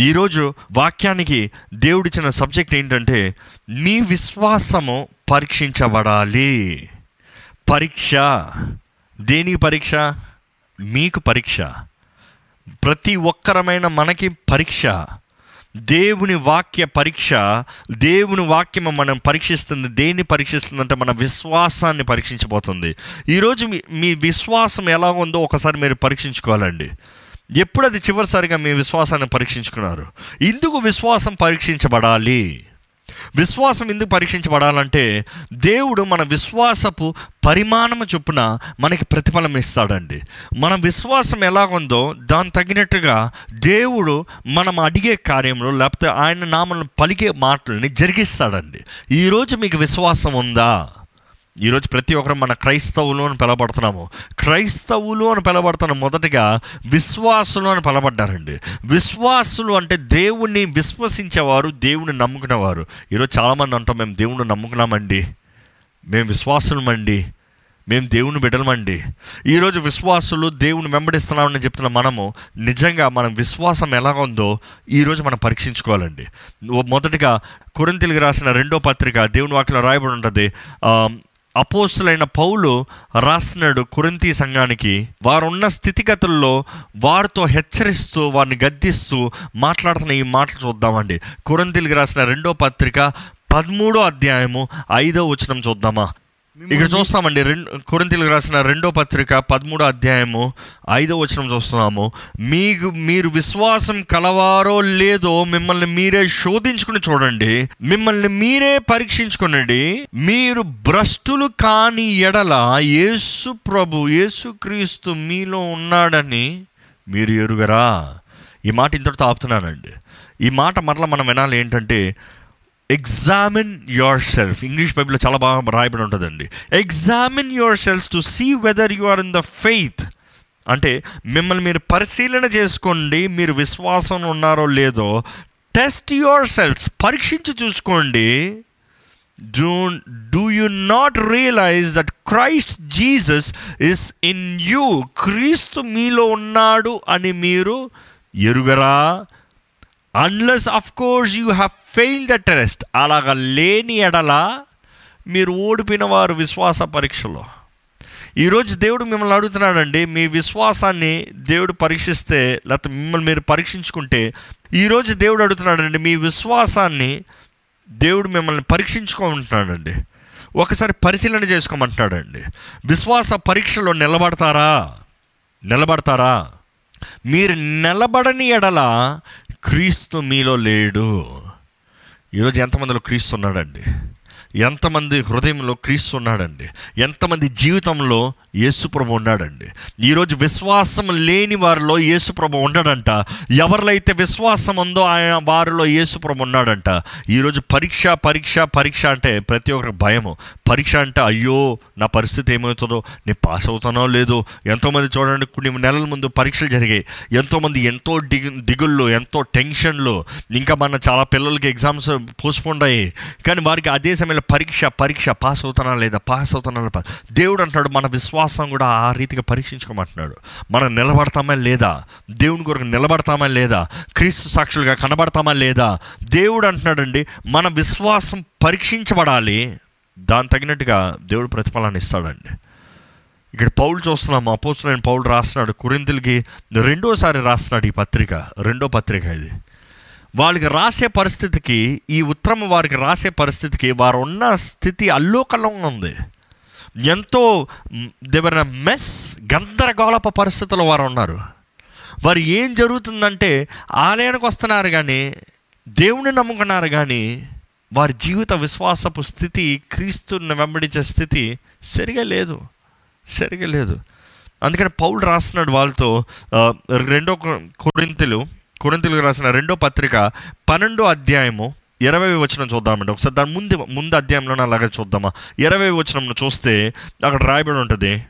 ఈరోజు వాక్యానికి దేవుడిచ్చిన సబ్జెక్ట్ ఏంటంటే మీ విశ్వాసము పరీక్షించబడాలి. పరీక్ష. దేనికి పరీక్ష? మీకు పరీక్ష. ప్రతి ఒక్కరమైన మనకి పరీక్ష. దేవుని వాక్య పరీక్ష దేవుని వాక్యము మనం పరీక్షిస్తుంది. దేన్ని పరీక్షిస్తుందంటే మన విశ్వాసాన్ని పరీక్షించబోతుంది. ఈరోజు మీ మీ విశ్వాసం ఎలా ఉందో ఒకసారి మీరు పరీక్షించుకోవాలండి. ఎప్పుడు అది చివరిసారిగా మీ విశ్వాసాన్ని పరీక్షించుకున్నారు? ఇందుకు విశ్వాసం పరీక్షించబడాలి. విశ్వాసం ఎందుకు పరీక్షించబడాలంటే దేవుడు మన విశ్వాసపు పరిమాణము చొప్పున మనకి ప్రతిఫలం ఇస్తాడండి. మన విశ్వాసం ఎలాగుందో దాని తగినట్టుగా దేవుడు మనం అడిగే కార్యంలో లేకపోతే ఆయన నామలను పలికే మాటలని జరిగిస్తాడండి. ఈరోజు మీకు విశ్వాసం ఉందా? ఈరోజు ప్రతి ఒక్కరు మన క్రైస్తవులు అని పిలబడుతున్నాము క్రైస్తవులు అని పిలబడుతున్న మొదటగా విశ్వాసులు అని పిలబడ్డారండి విశ్వాసులు అంటే దేవుణ్ణి విశ్వసించేవారు దేవుని నమ్ముకునేవారు. ఈరోజు చాలామంది అంటాం మేము దేవుణ్ణి నమ్ముకున్నామండి. మేము విశ్వాసులమండి. మేము దేవుని బిడ్డలమండి. ఈరోజు విశ్వాసులు దేవుని వెంబడిస్తున్నామని చెప్తున్న మనము నిజంగా మన విశ్వాసం ఎలా ఉందో ఈరోజు మనం పరీక్షించుకోవాలండి. మొదటిగా కొరింతలకు రాసిన రెండో పత్రిక దేవుని వాటిలో రాయబడి ఉంటుంది అపోసులైన పౌలు రాసినాడు కొరింతి సంఘానికి. వారున్న స్థితిగతుల్లో వారితో హెచ్చరిస్తూ వారిని గద్దిస్తూ మాట్లాడుతున్న ఈ మాటలు చూద్దామండి. కొరింతీలకు రాసిన రెండో పత్రిక పదమూడో అధ్యాయము ఐదో వచనం చూద్దామా? ఇక్కడ చూస్తామండి రెండు కొరింతీలకు రాసిన రెండో పత్రిక పదమూడో అధ్యాయము ఐదో వచనం చూస్తున్నాము. మీకు మీరు విశ్వాసం కలవారో లేదో మిమ్మల్ని మీరే శోధించుకుని చూడండి. మిమ్మల్ని మీరే పరీక్షించుకునండి. మీరు భ్రష్టులు కాని ఎడల యేసు ప్రభు యేసుక్రీస్తు మీలో ఉన్నాడని మీరు ఎరుగరా? ఈ మాట ఇంతటితో ఆపుతున్నానండి. ఈ మాట మరలా మనం వినాలి ఏంటంటే ఎగ్జామిన్ యువర్ సెల్ఫ్ ఇంగ్లీష్ బైబిల్లో చాలా బాగా రాయబడి ఉంటుందండి. Examine yourself to see whether you are in the faith అంటే మిమ్మల్ని మీరు పరిశీలన చేసుకోండి మీరు విశ్వాసం ఉన్నారో లేదో టెస్ట్ యువర్ సెల్ఫ్ పరీక్షించి చూసుకోండి. Do do you not realise that Christ Jesus is in you క్రీస్తు మీలో ఉన్నాడు అని మీరు ఎరుగరా? Unless of course you have fail the test అలాగ లేని ఎడల మీరు ఓడిపోయిన వారు విశ్వాస పరీక్షలో. ఈరోజు దేవుడు మిమ్మల్ని అడుగుతున్నాడండి మీ విశ్వాసాన్ని దేవుడు పరీక్షిస్తే లేకపోతే మిమ్మల్ని మీరు పరీక్షించుకుంటే ఈరోజు దేవుడు అడుగుతున్నాడండి మీ విశ్వాసాన్ని దేవుడు మిమ్మల్ని పరీక్షించుకోమంటున్నాడండి. ఒకసారి పరిశీలన చేసుకోమంటున్నాడండి. విశ్వాస పరీక్షలో నిలబడతారా? నిలబడతారా? మీరు నిలబడని ఎడల క్రీస్తు మీలో లేడు. ఈరోజు ఎంతమందిలో క్రీస్తు ఉన్నాడండి ఎంతమంది హృదయంలో క్రీస్తు ఉన్నాడండి? ఎంతమంది జీవితంలో యేసుప్రభు ఉన్నాడండి? ఈరోజు విశ్వాసం లేని వారిలో యేసుప్రభు ఉండడంట ఎవరిలో అయితే విశ్వాసం ఉందో ఆయన వారిలో యేసుప్రభు ఉన్నాడంట. ఈరోజు పరీక్ష పరీక్ష పరీక్ష అంటే ప్రతి ఒక్కరికి భయము. పరీక్ష అంటే అయ్యో నా పరిస్థితి ఏమవుతుందో? నేను పాస్ అవుతానో లేదో? ఎంతోమంది చూడండి కొన్ని నెలల ముందు పరీక్షలు జరిగాయి. ఎంతోమంది ఎంతో దిగు దిగుళ్ళు ఎంతో టెన్షన్లు. ఇంకా మన చాలా పిల్లలకి ఎగ్జామ్స్ పోస్ట్పోండ్ అయ్యాయి. కానీ వారికి అదే సమయంలో పరీక్ష పరీక్ష పాస్ అవుతానా లేదా పాస్ అవుతానా లేదా దేవుడు అంటాడు మన విశ్వాసం కూడా ఆ రీతిగా పరీక్షించుకోమంటున్నాడు. మనం నిలబడతామా లేదా? దేవుని కొరకు నిలబడతామా లేదా? క్రీస్తు సాక్షులుగా కనబడతామా లేదా? దేవుడు అంటున్నాడండి మన విశ్వాసం పరీక్షించబడాలి. దాని తగినట్టుగా దేవుడు ప్రతిఫలాన్ని ఇస్తాడండి. ఇక్కడ పౌలు చూస్తున్నాము అపోస్తులైన పౌలు రాస్తున్నాడు కురిందులకి రెండోసారి రాస్తున్నాడు ఈ పత్రిక రెండో పత్రిక ఇది. వాళ్ళకి రాసే పరిస్థితికి ఈ ఉత్తరం వారికి రాసే పరిస్థితికి వారు ఉన్న స్థితి అల్లోకల్లంగా ఉంది. ఎంతో దేవర మెస్ గందరగోళప పరిస్థితుల్లో వారు ఉన్నారు వారు ఏం జరుగుతుందంటే ఆలయానికి వస్తున్నారు కానీ దేవుని నమ్ముకున్నారు కానీ వారి జీవిత విశ్వాసపు స్థితి క్రీస్తుని వెంబడించే స్థితి సరిగా లేదు. సరిగా లేదు. అందుకని పౌలు రాస్తున్నాడు వాళ్ళతో రెండో కొరింతలు కొరింతలకు రాసిన రెండో పత్రిక పన్నెండో అధ్యాయము ఇరవై వచనం చూద్దామండి. ఒకసారి దాని ముందు ముందు అధ్యాయంలోనే అలాగే చూద్దామా? ఇరవై వచనం చూస్తే అక్కడ రాయబడి ఉంటుంది.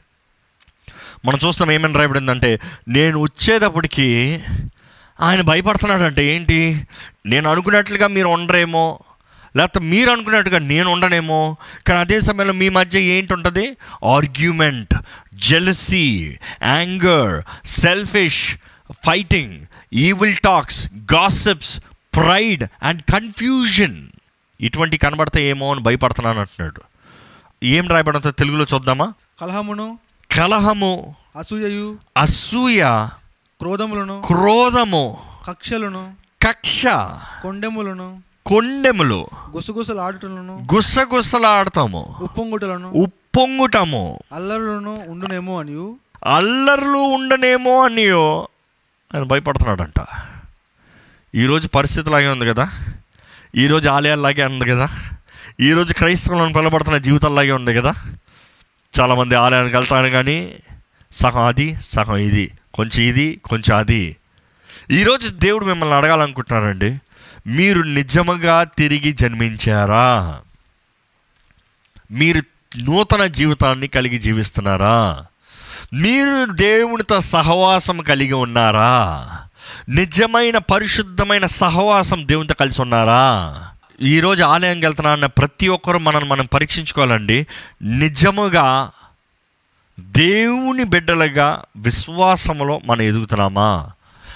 మనం చూస్తాం ఏమని రాయబడిందంటే నేను వచ్చేటప్పటికి ఆయన భయపడుతున్నాడంటే ఏంటి? నేను అనుకున్నట్లుగా మీరు ఉండరేమో లేకపోతే మీరు అనుకున్నట్టుగా నేను ఉండనేమో కానీ అదే సమయంలో మీ మధ్య ఏంటి ఉంటుంది? Argument jealousy anger selfish fighting evil talks gossips pride and confusion ఇటువంటి కనబడితే ఏమో అని భయపడుతున్నాను అంటున్నాడు. ఏం రాయబడంతో తెలుగులో చూద్దామా? కలహమును కలహము అసూయయు అసూయ క్రోధములను క్రోధము కక్షలను కక్ష కొండెములను కొండెములు గుసగుసలాడుటలను గుసగుసలాడతాము ఉప్పొంగుటలను ఉప్పొంగుటము అల్లరులను ఉండునేమో అనియు అల్లర్లు ఉండనేమో అనియో ఆయన భయపడుతున్నాడంట. ఈరోజు పరిస్థితి లాగే ఉంది కదా? ఈరోజు ఆలయాల్లాగే ఉంది కదా? ఈరోజు క్రైస్తవులను పిలబడుతున్న జీవితాల్లాగే ఉంది కదా? చాలామంది ఆలయానికి వెళ్తాను కానీ సగం అది సగం ఇది కొంచెం ఇది కొంచెం అది. ఈరోజు దేవుడు మిమ్మల్ని అడగాలనుకుంటున్నారండి మీరు నిజముగా తిరిగి జన్మించారా? మీరు నూతన జీవితాన్ని కలిగి జీవిస్తున్నారా? మీరు దేవునితో సహవాసం కలిగి ఉన్నారా? నిజమైన పరిశుద్ధమైన సహవాసం దేవునితో కలిసి ఉన్నారా? ఈరోజు ఆలయంకి వెళ్తున్నా అన్న ప్రతి ఒక్కరు మనల్ని మనం పరీక్షించుకోవాలండి. నిజముగా దేవుని బిడ్డలుగా విశ్వాసములో మనం ఎదుగుతున్నామా?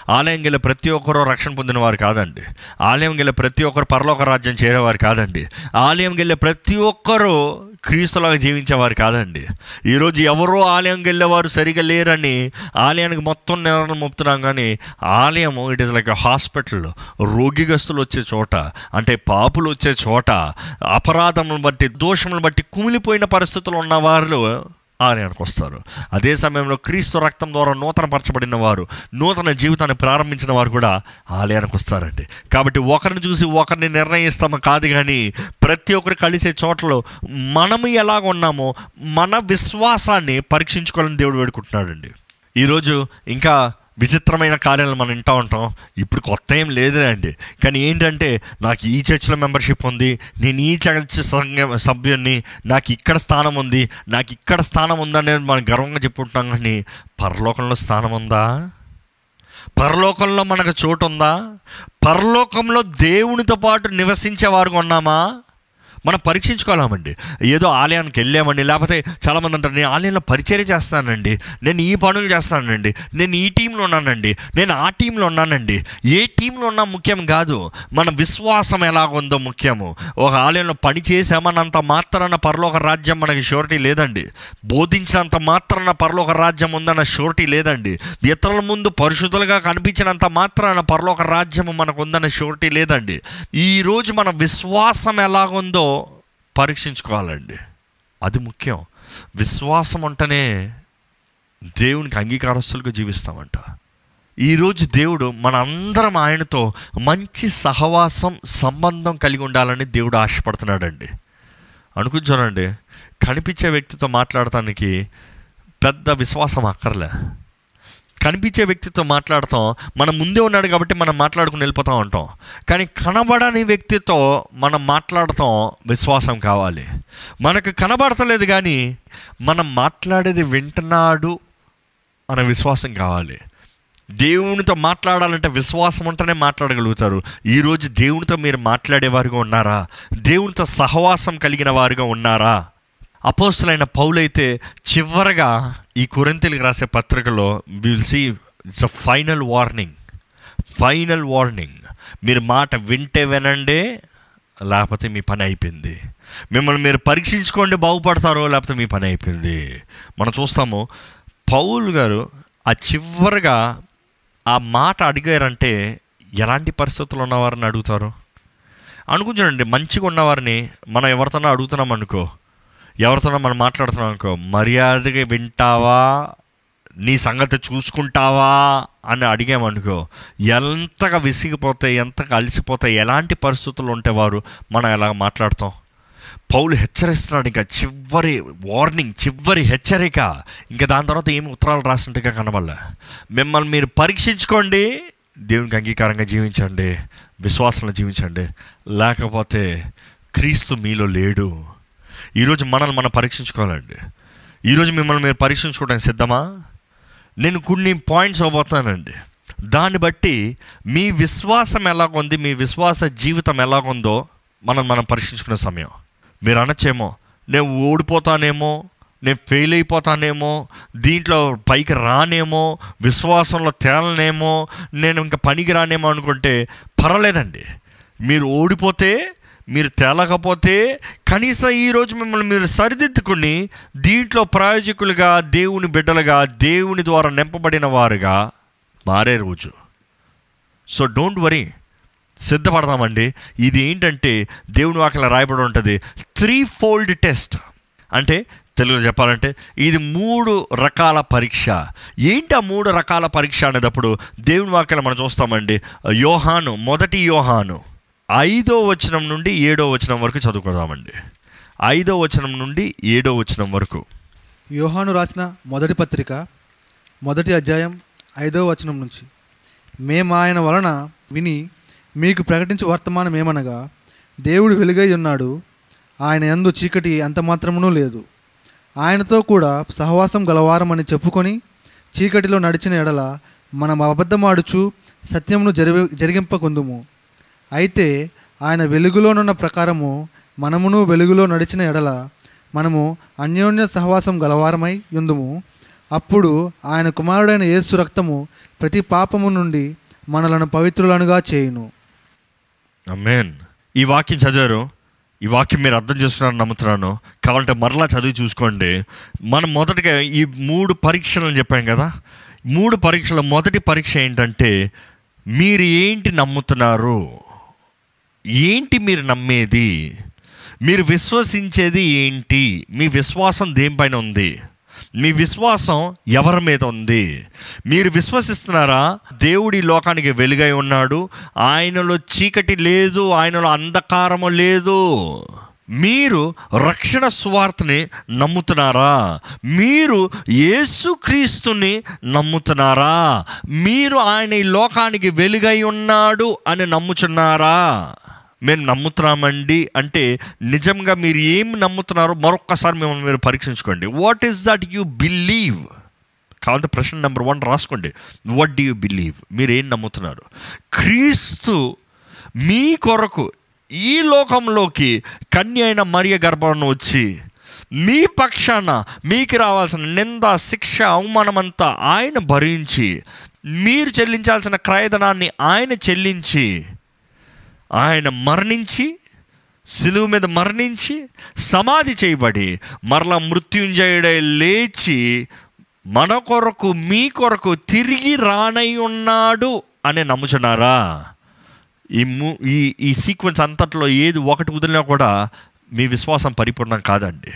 ఆలయం గెల ప్రతి ఒక్కరూ రక్షణ పొందిన వారు కాదండి. ఆలయం గెల ప్రతి ఒక్కరు పరలోక రాజ్యం చేరేవారు కాదండి. ఆలయం గెళ్ళే ప్రతి ఒక్కరూ క్రీస్తులాగా జీవించేవారు కాదండి. ఈరోజు ఎవరో ఆలయం వెళ్ళేవారు సరిగా లేరని ఆలయానికి మొత్తం నిర్ణయం మోపుతున్నాం కానీ ఆలయము ఇట్ ఈస్ లైక్ హాస్పిటల్ రోగిగస్తులు వచ్చే చోట అంటే పాపులు వచ్చే చోట అపరాధములను బట్టి దోషములను బట్టి కుమిలిపోయిన పరిస్థితులు ఉన్న వారు ఆలయానికి వస్తారు. అదే సమయంలో క్రీస్తు రక్తం ద్వారా నూతన పరచబడిన వారు నూతన జీవితాన్ని ప్రారంభించిన వారు కూడా ఆలయానికి వస్తారండి. కాబట్టి ఒకరిని చూసి ఒకరిని నిర్ణయిస్తాము కాదు కానీ ప్రతి ఒక్కరు కలిసే చోట్ల మనము ఎలాగ ఉన్నామో మన విశ్వాసాన్ని పరీక్షించుకోవాలని దేవుడు వేడుకుంటున్నాడండి. ఈరోజు ఇంకా విచిత్రమైన కార్యాలను మనం వింటూ ఉంటాం. ఇప్పుడు కొత్త ఏం లేదులే అండి. కానీ ఏంటంటే నాకు ఈ చర్చ్లో మెంబర్షిప్ ఉంది. నేను ఈ చర్చ్ సంఘ సభ్యుని నాకు ఇక్కడ స్థానం ఉంది. నాకు ఇక్కడ స్థానం ఉందని మనం గర్వంగా చెప్పుకుంటున్నాం కానీ పరలోకంలో స్థానం ఉందా? పరలోకంలో మనకు చోటు ఉందా? పరలోకంలో దేవునితో పాటు నివసించే వారు ఉన్నామా? మనం పరీక్షించుకోవాలండి. ఏదో ఆలయానికి వెళ్ళామండి లేకపోతే చాలామంది అంటారు నేను ఆలయంలో పరిచర్య చేస్తానండి నేను ఈ పనులు చేస్తానండి నేను ఈ టీంలో ఉన్నానండి నేను ఆ టీంలో ఉన్నానండి. ఏ టీంలో ఉన్నా ముఖ్యం కాదు మన విశ్వాసం ఎలాగుందో ముఖ్యము. ఒక ఆలయంలో పని చేసామన్నంత మాత్రాన పరలోక రాజ్యం మనకి షూరిటీ లేదండి. బోధించినంత మాత్రాన పరలోక రాజ్యం ఉందన్న షూరిటీ లేదండి. ఇతరుల ముందు పరిశుద్ధులుగా కనిపించినంత మాత్రాన పరలోక రాజ్యము మనకు ఉందన్న షూరిటీ లేదండి. ఈరోజు మన విశ్వాసం ఎలాగుందో పరీక్షించుకోవాలండి. అది ముఖ్యం. విశ్వాసం అంటేనే దేవునికి అంగీకారస్తులుగా జీవిస్తామంట. ఈరోజు దేవుడు మన అందరం ఆయనతో మంచి సహవాసం సంబంధం కలిగి ఉండాలని దేవుడు ఆశపడుతున్నాడండి. అనుకుంటానండి కనిపించే వ్యక్తితో మాట్లాడటానికి పెద్ద విశ్వాసం అక్కర్లే. కనిపించే వ్యక్తితో మాట్లాడతాం. మనం ముందే ఉన్నాడు కాబట్టి మనం మాట్లాడుకుని వెళ్ళిపోతూ ఉంటాం. కానీ కనబడని వ్యక్తితో మనం మాట్లాడతాం విశ్వాసం కావాలి. మనకు కనబడతలేదు కానీ మనం మాట్లాడేది వింటున్నాడు అనే విశ్వాసం కావాలి. దేవునితో మాట్లాడాలంటే విశ్వాసం ఉంటేనే మాట్లాడగలుగుతారు. ఈరోజు దేవునితో మీరు మాట్లాడేవారుగా ఉన్నారా? దేవునితో సహవాసం కలిగిన వారుగా ఉన్నారా? అపోస్తులైన పౌలైతే చివరగా ఈ కురంతెలికి రాసే పత్రికలో will see it's a final warning final warning మీరు మాట వింటే వినండి లేకపోతే మీ పని అయిపోయింది. మిమ్మల్ని మీరు పరీక్షించుకోండి బాగుపడతారో లేకపోతే మీ పని అయిపోయింది. మనం చూస్తాము పౌల్ గారు ఆ చివరగా ఆ మాట అడిగారంటే ఎలాంటి పరిస్థితులు ఉన్నవారిని అడుగుతారు? అనుకుంటానండి మంచిగా ఉన్నవారిని మనం ఎవరితోనో అడుగుతున్నాం అనుకో. ఎవరితోనో మనం మాట్లాడుతున్నాం అనుకో మర్యాదగా వింటావా? నీ సంగతి చూసుకుంటావా? అని అడిగామనుకో ఎంతగా విసిగిపోతే ఎంతగా అలసిపోతే ఎలాంటి పరిస్థితులు ఉంటే వారు మనం ఎలా మాట్లాడతాం? పౌలు హెచ్చరిస్తున్నాడు ఇంకా చివరి వార్నింగ్ చివరి హెచ్చరిక. ఇంకా దాని తర్వాత ఏమి ఉత్తరాలు రాసినట్టుగా కనబడలే. మిమ్మల్ని మీరు పరీక్షించుకోండి దేవునికి అంగీకారంగా జీవించండి విశ్వాసంలో జీవించండి. లేకపోతే క్రీస్తు మీలో లేడు. ఈరోజు మనల్ని మనం పరీక్షించుకోవాలండి. ఈరోజు మిమ్మల్ని మీరు పరీక్షించుకోవడానికి సిద్ధమా? నేను కొన్ని పాయింట్స్ అవ్వబోతానండి దాన్ని బట్టి మీ విశ్వాసం ఎలాగుంది మీ విశ్వాస జీవితం ఎలాగుందో మనం మనం పరీక్షించుకునే సమయం. మీరు అనొచ్చేమో నేను ఓడిపోతానేమో నేను ఫెయిల్ అయిపోతానేమో దీంట్లో పైకి రానేమో విశ్వాసంలో తేలనేమో నేను ఇంకా పనికి రానేమో అనుకుంటే పర్వాలేదండి. మీరు ఓడిపోతే మీరు తేలకపోతే కనీసం ఈరోజు మిమ్మల్ని మీరు సరిదిద్దుకుని దీంట్లో ప్రాయోజకులుగా దేవుని బిడ్డలుగా దేవుని ద్వారా నింపబడిన వారుగా మారే రోజు. సో డోంట్ వరీ సిద్ధపడదామండి ఇది ఏంటంటే దేవుని వాక్యం రాయబడి ఉంటుంది. త్రీ ఫోల్డ్ టెస్ట్ అంటే తెలుగులో చెప్పాలంటే ఇది మూడు రకాల పరీక్ష. ఏంటి ఆ మూడు రకాల పరీక్ష అనేటప్పుడు దేవుని వాక్యాలు మనం చూస్తామండి. యోహాను మొదటి యోహాను. ఐదో వచనం నుండి ఏడో వచనం వరకు చదువుకుందామండి. ఐదో వచనం నుండి ఏడో వచనం వరకు. యోహాను రాసిన మొదటి పత్రిక మొదటి అధ్యాయం ఐదవ వచనం నుంచి. మేము ఆయన వలన విని మీకు ప్రకటించే వర్తమానం ఏమనగా దేవుడు వెలుగై ఉన్నాడు ఆయన ఎందు చీకటి అంత మాత్రమునూ లేదు. ఆయనతో కూడా సహవాసం గలవారమని చెప్పుకొని చీకటిలో నడిచిన ఎడల మనం అబద్ధమాడుచు సత్యమును జరి జరిగింపకుందుము. అయితే ఆయన వెలుగులోనున్న ప్రకారము మనమును వెలుగులో నడిచిన ఎడల మనము అన్యోన్య సహవాసం గలవారమై యుందుము. అప్పుడు ఆయన కుమారుడైన యేసు రక్తము ప్రతి పాపము నుండి మనలను పవిత్రులనుగా చేయును. అమ్మేన్ ఈ వాక్యం చదివారు ఈ వాక్యం మీరు అర్థం చేస్తున్నారని నమ్ముతున్నాను. కావాలంటే మరలా చదివి చూసుకోండి. మనం మొదటిగా ఈ మూడు పరీక్షలు అని చెప్పాం కదా? మూడు పరీక్షల మొదటి పరీక్ష ఏంటంటే మీరు ఏంటి నమ్ముతున్నారు? ఏంటి మీరు నమ్మేది? మీరు విశ్వసించేది ఏంటి? మీ విశ్వాసం దేనిపైన ఉంది? మీ విశ్వాసం ఎవరి మీద ఉంది? మీరు విశ్వసిస్తున్నారా? దేవుడి లోకానికి వెలుగై ఉన్నాడు. ఆయనలో చీకటి లేదు ఆయనలో అంధకారము లేదు. మీరు రక్షణ స్వార్థని నమ్ముతున్నారా? మీరు యేసుక్రీస్తుని నమ్ముతున్నారా? మీరు ఆయన ఈ లోకానికి వెలుగై ఉన్నాడు అని నమ్ముచున్నారా? మేము నమ్ముతున్నామండి అంటే నిజంగా మీరు ఏం నమ్ముతున్నారో మరొక్కసారి మిమ్మల్ని మీరు పరీక్షించుకోండి. What is that you believe కావాలంటే ప్రశ్న నెంబర్ వన్ రాసుకోండి. వాట్ డూ యూ బిలీవ్ మీరు ఏం నమ్ముతున్నారు? క్రీస్తు మీ కొరకు ఈ లోకంలోకి కన్య అయిన మరియ గర్భంలో వచ్చి మీ పక్షాన మీకు రావాల్సిన నింద శిక్ష అవమానమంతా ఆయన భరించి మీరు చెల్లించాల్సిన క్రయధనాన్ని ఆయన చెల్లించి ఆయన మరణించి సిలువు మీద మరణించి సమాధి చేయబడి మరలా మృత్యుంజయుడై లేచి మన కొరకు మీ కొరకు తిరిగి రానై ఉన్నాడు అని నమ్ముచున్నారా? ఈ ఈ ఈ సీక్వెన్స్ అంతట్లో ఏది ఒకటి వదిలినా కూడా మీ విశ్వాసం పరిపూర్ణం కాదండి.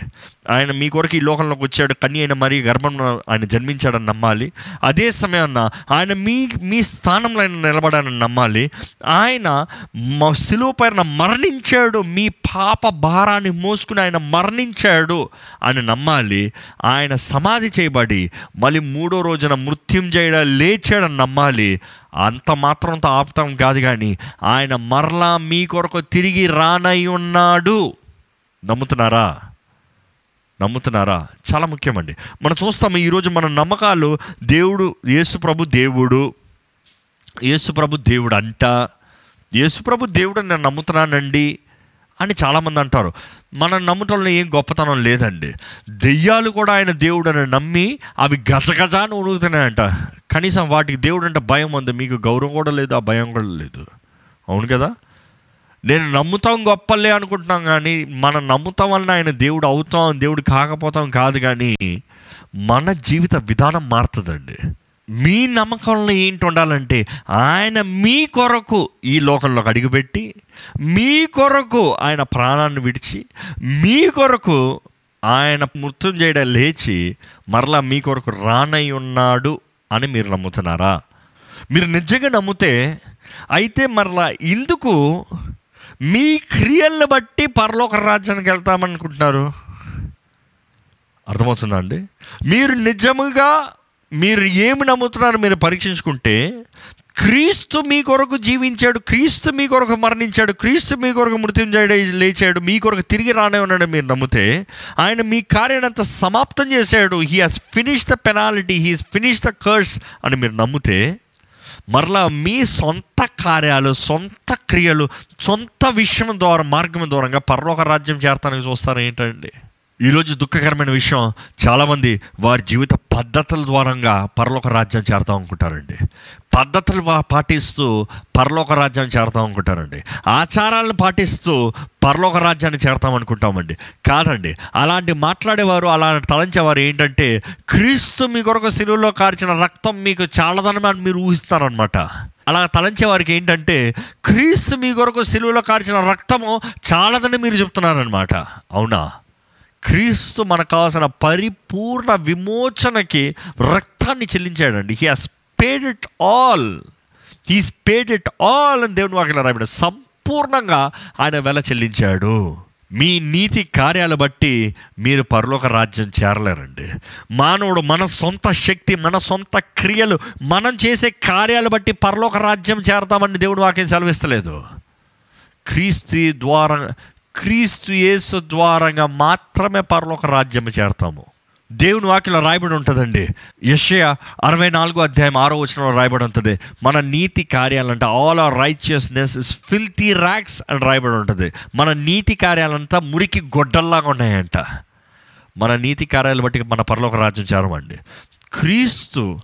ఆయన మీ కొరకు ఈ లోకంలోకి వచ్చాడు. కన్య అయిన మరి గర్భంలో ఆయన జన్మించాడని నమ్మాలి. అదే సమయాన్న ఆయన మీ మీ స్థానంలో ఆయన నిలబడాలని నమ్మాలి. ఆయన మ- పైన మరణించాడు. మీ పాప భారాన్ని మోసుకుని ఆయన మరణించాడు అని నమ్మాలి. ఆయన సమాధి చేయబడి మళ్ళీ మూడో రోజున మృత్యుంజయుడ లేచాడని నమ్మాలి. అంత మాత్రంతో ఆపుతాం కాదు కానీ ఆయన మరలా మీ కొరకు తిరిగి రానై ఉన్నాడు. నమ్ముతున్నారా? నమ్ముతున్నారా? చాలా ముఖ్యమండి. మనం చూస్తాము ఈరోజు మన నమ్మకాలు దేవుడు యేసుప్రభు దేవుడు యేసుప్రభు దేవుడు అంట యేసుప్రభు దేవుడు నేను నమ్ముతున్నానండి అని చాలామంది అంటారు. మనం నమ్మటంలో ఏం గొప్పతనం లేదండి. దెయ్యాలు కూడా ఆయన దేవుడు అని నమ్మి అవి గజగజ అని ఉడుగుతున్నాయంట కనీసం వాటికి దేవుడు అంటే భయం ఉంది. మీకు గౌరవం కూడా లేదు ఆ భయం కూడా లేదు. అవును కదా? నేను నమ్ముతాం గొప్పలే అనుకుంటున్నాం కానీ మనం నమ్ముతాం వలన ఆయన దేవుడు అవుతాం దేవుడు కాకపోతాం కాదు కానీ మన జీవిత విధానం మారుతుందండి. మీ నమ్మకంలో ఏంటి ఉండాలంటే ఆయన మీ కొరకు ఈ లోకంలోకి అడుగుపెట్టి మీ కొరకు ఆయన ప్రాణాన్ని విడిచి మీ కొరకు ఆయన మృత్యుంజయుడ లేచి మరలా మీ కొరకు రానై ఉన్నాడు అని మీరు నమ్ముతున్నారా? మీరు నిజంగా నమ్మితే అయితే మరలా ఇందుకు మీ క్రియలను బట్టి పరలోక రాజ్యానికి వెళ్తామనుకుంటున్నారు. అర్థమవుతుందా అండి? మీరు నిజముగా మీరు ఏమి నమ్ముతున్నారో మీరు పరీక్షించుకుంటే క్రీస్తు మీ కొరకు జీవించాడు క్రీస్తు మీ కొరకు మరణించాడు క్రీస్తు మీ కొరకు మృత్యుంజయుడు లేచాడు మీ కొరకు తిరిగి రానే ఉన్నాడు మీరు నమ్మితే ఆయన మీ కార్యాన్ని సమాప్తం చేశాడు. He has finish the penalty he finish the curse అని మీరు నమ్మితే మరలా మీ సొంత కార్యాలు సొంత క్రియలు సొంత విషయం ద్వారా మార్గం ద్వారంగా పరలోక రాజ్యం చేరతానికి చూస్తారు ఏంటండి? ఈరోజు దుఃఖకరమైన విషయం చాలామంది వారి జీవిత పద్ధతుల ద్వారంగా పరలోక రాజ్యం చేరతాం అనుకుంటారండి. పద్ధతులు పాటిస్తూ పరలోక రాజ్యాన్ని చేరతాం అనుకుంటారండి. ఆచారాలను పాటిస్తూ పరలోక రాజ్యాన్ని చేరతాం అనుకుంటామండి. కాదండి. అలాంటి మాట్లాడేవారు అలా తలంచేవారు ఏంటంటే క్రీస్తు మీ కొరకు సిలువలో కార్చిన రక్తం మీకు చాలదని అని మీరు ఊహిస్తారనమాట అలా తలంచే వారికి ఏంటంటే క్రీస్తు మీ కొరకు సిలువలో కార్చిన రక్తము చాలదని మీరు చెప్తున్నారనమాట అవునా? క్రీస్తు మనకు కావాల్సిన పరిపూర్ణ విమోచనకి రక్తాన్ని చెల్లించాడండి. He has paid it all he's paid it all అని దేవుని వాక్యం రాయబడి సంపూర్ణంగా ఆయన వెల చెల్లించాడు. మీ నీతి కార్యాలు బట్టి మీరు పరలోక రాజ్యం చేరలేరండి. మానవుడు మన సొంత శక్తి మన సొంత క్రియలు మనం చేసే కార్యాలు బట్టి పరలోక రాజ్యం చేరతామని దేవుడు వాక్యం సెలవిస్తలేదు. క్రీస్తు ద్వారా క్రీస్తు యేసు ద్వారంగా మాత్రమే పరలోక రాజ్యం చేరతాము. దేవుని వాక్యలో రాయబడి ఉంటుందండి. యషయ అరవై నాలుగో అధ్యాయం ఆరో వచనంలో రాయబడి ఉంటుంది. మన నీతి కార్యాలంటే all our righteousness is filthy rags అని రాయబడి ఉంటుంది. మన నీతి కార్యాలంతా మురికి గొడ్డల్లాగా ఉన్నాయంట. మన నీతి కార్యాలు బట్టి మన పరలోక రాజ్యం చేరమండి. క్రీస్తు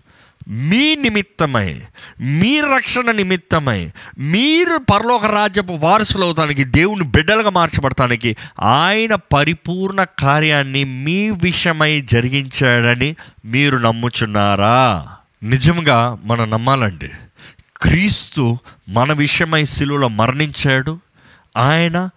మీ నిమిత్తమై మీ రక్షణ నిమిత్తమై మీరు పరలోక రాజ్యపు వారసులు అవుతానికి దేవుని బిడ్డలుగా మార్చబడటానికి ఆయన పరిపూర్ణ కార్యాన్ని మీ విషయమై జరిగించాడని మీరు నమ్ముచున్నారా? నిజంగా మనం నమ్మాలండి. క్రీస్తు మన విషయమై శిలువలో మరణించాడు. ఆయన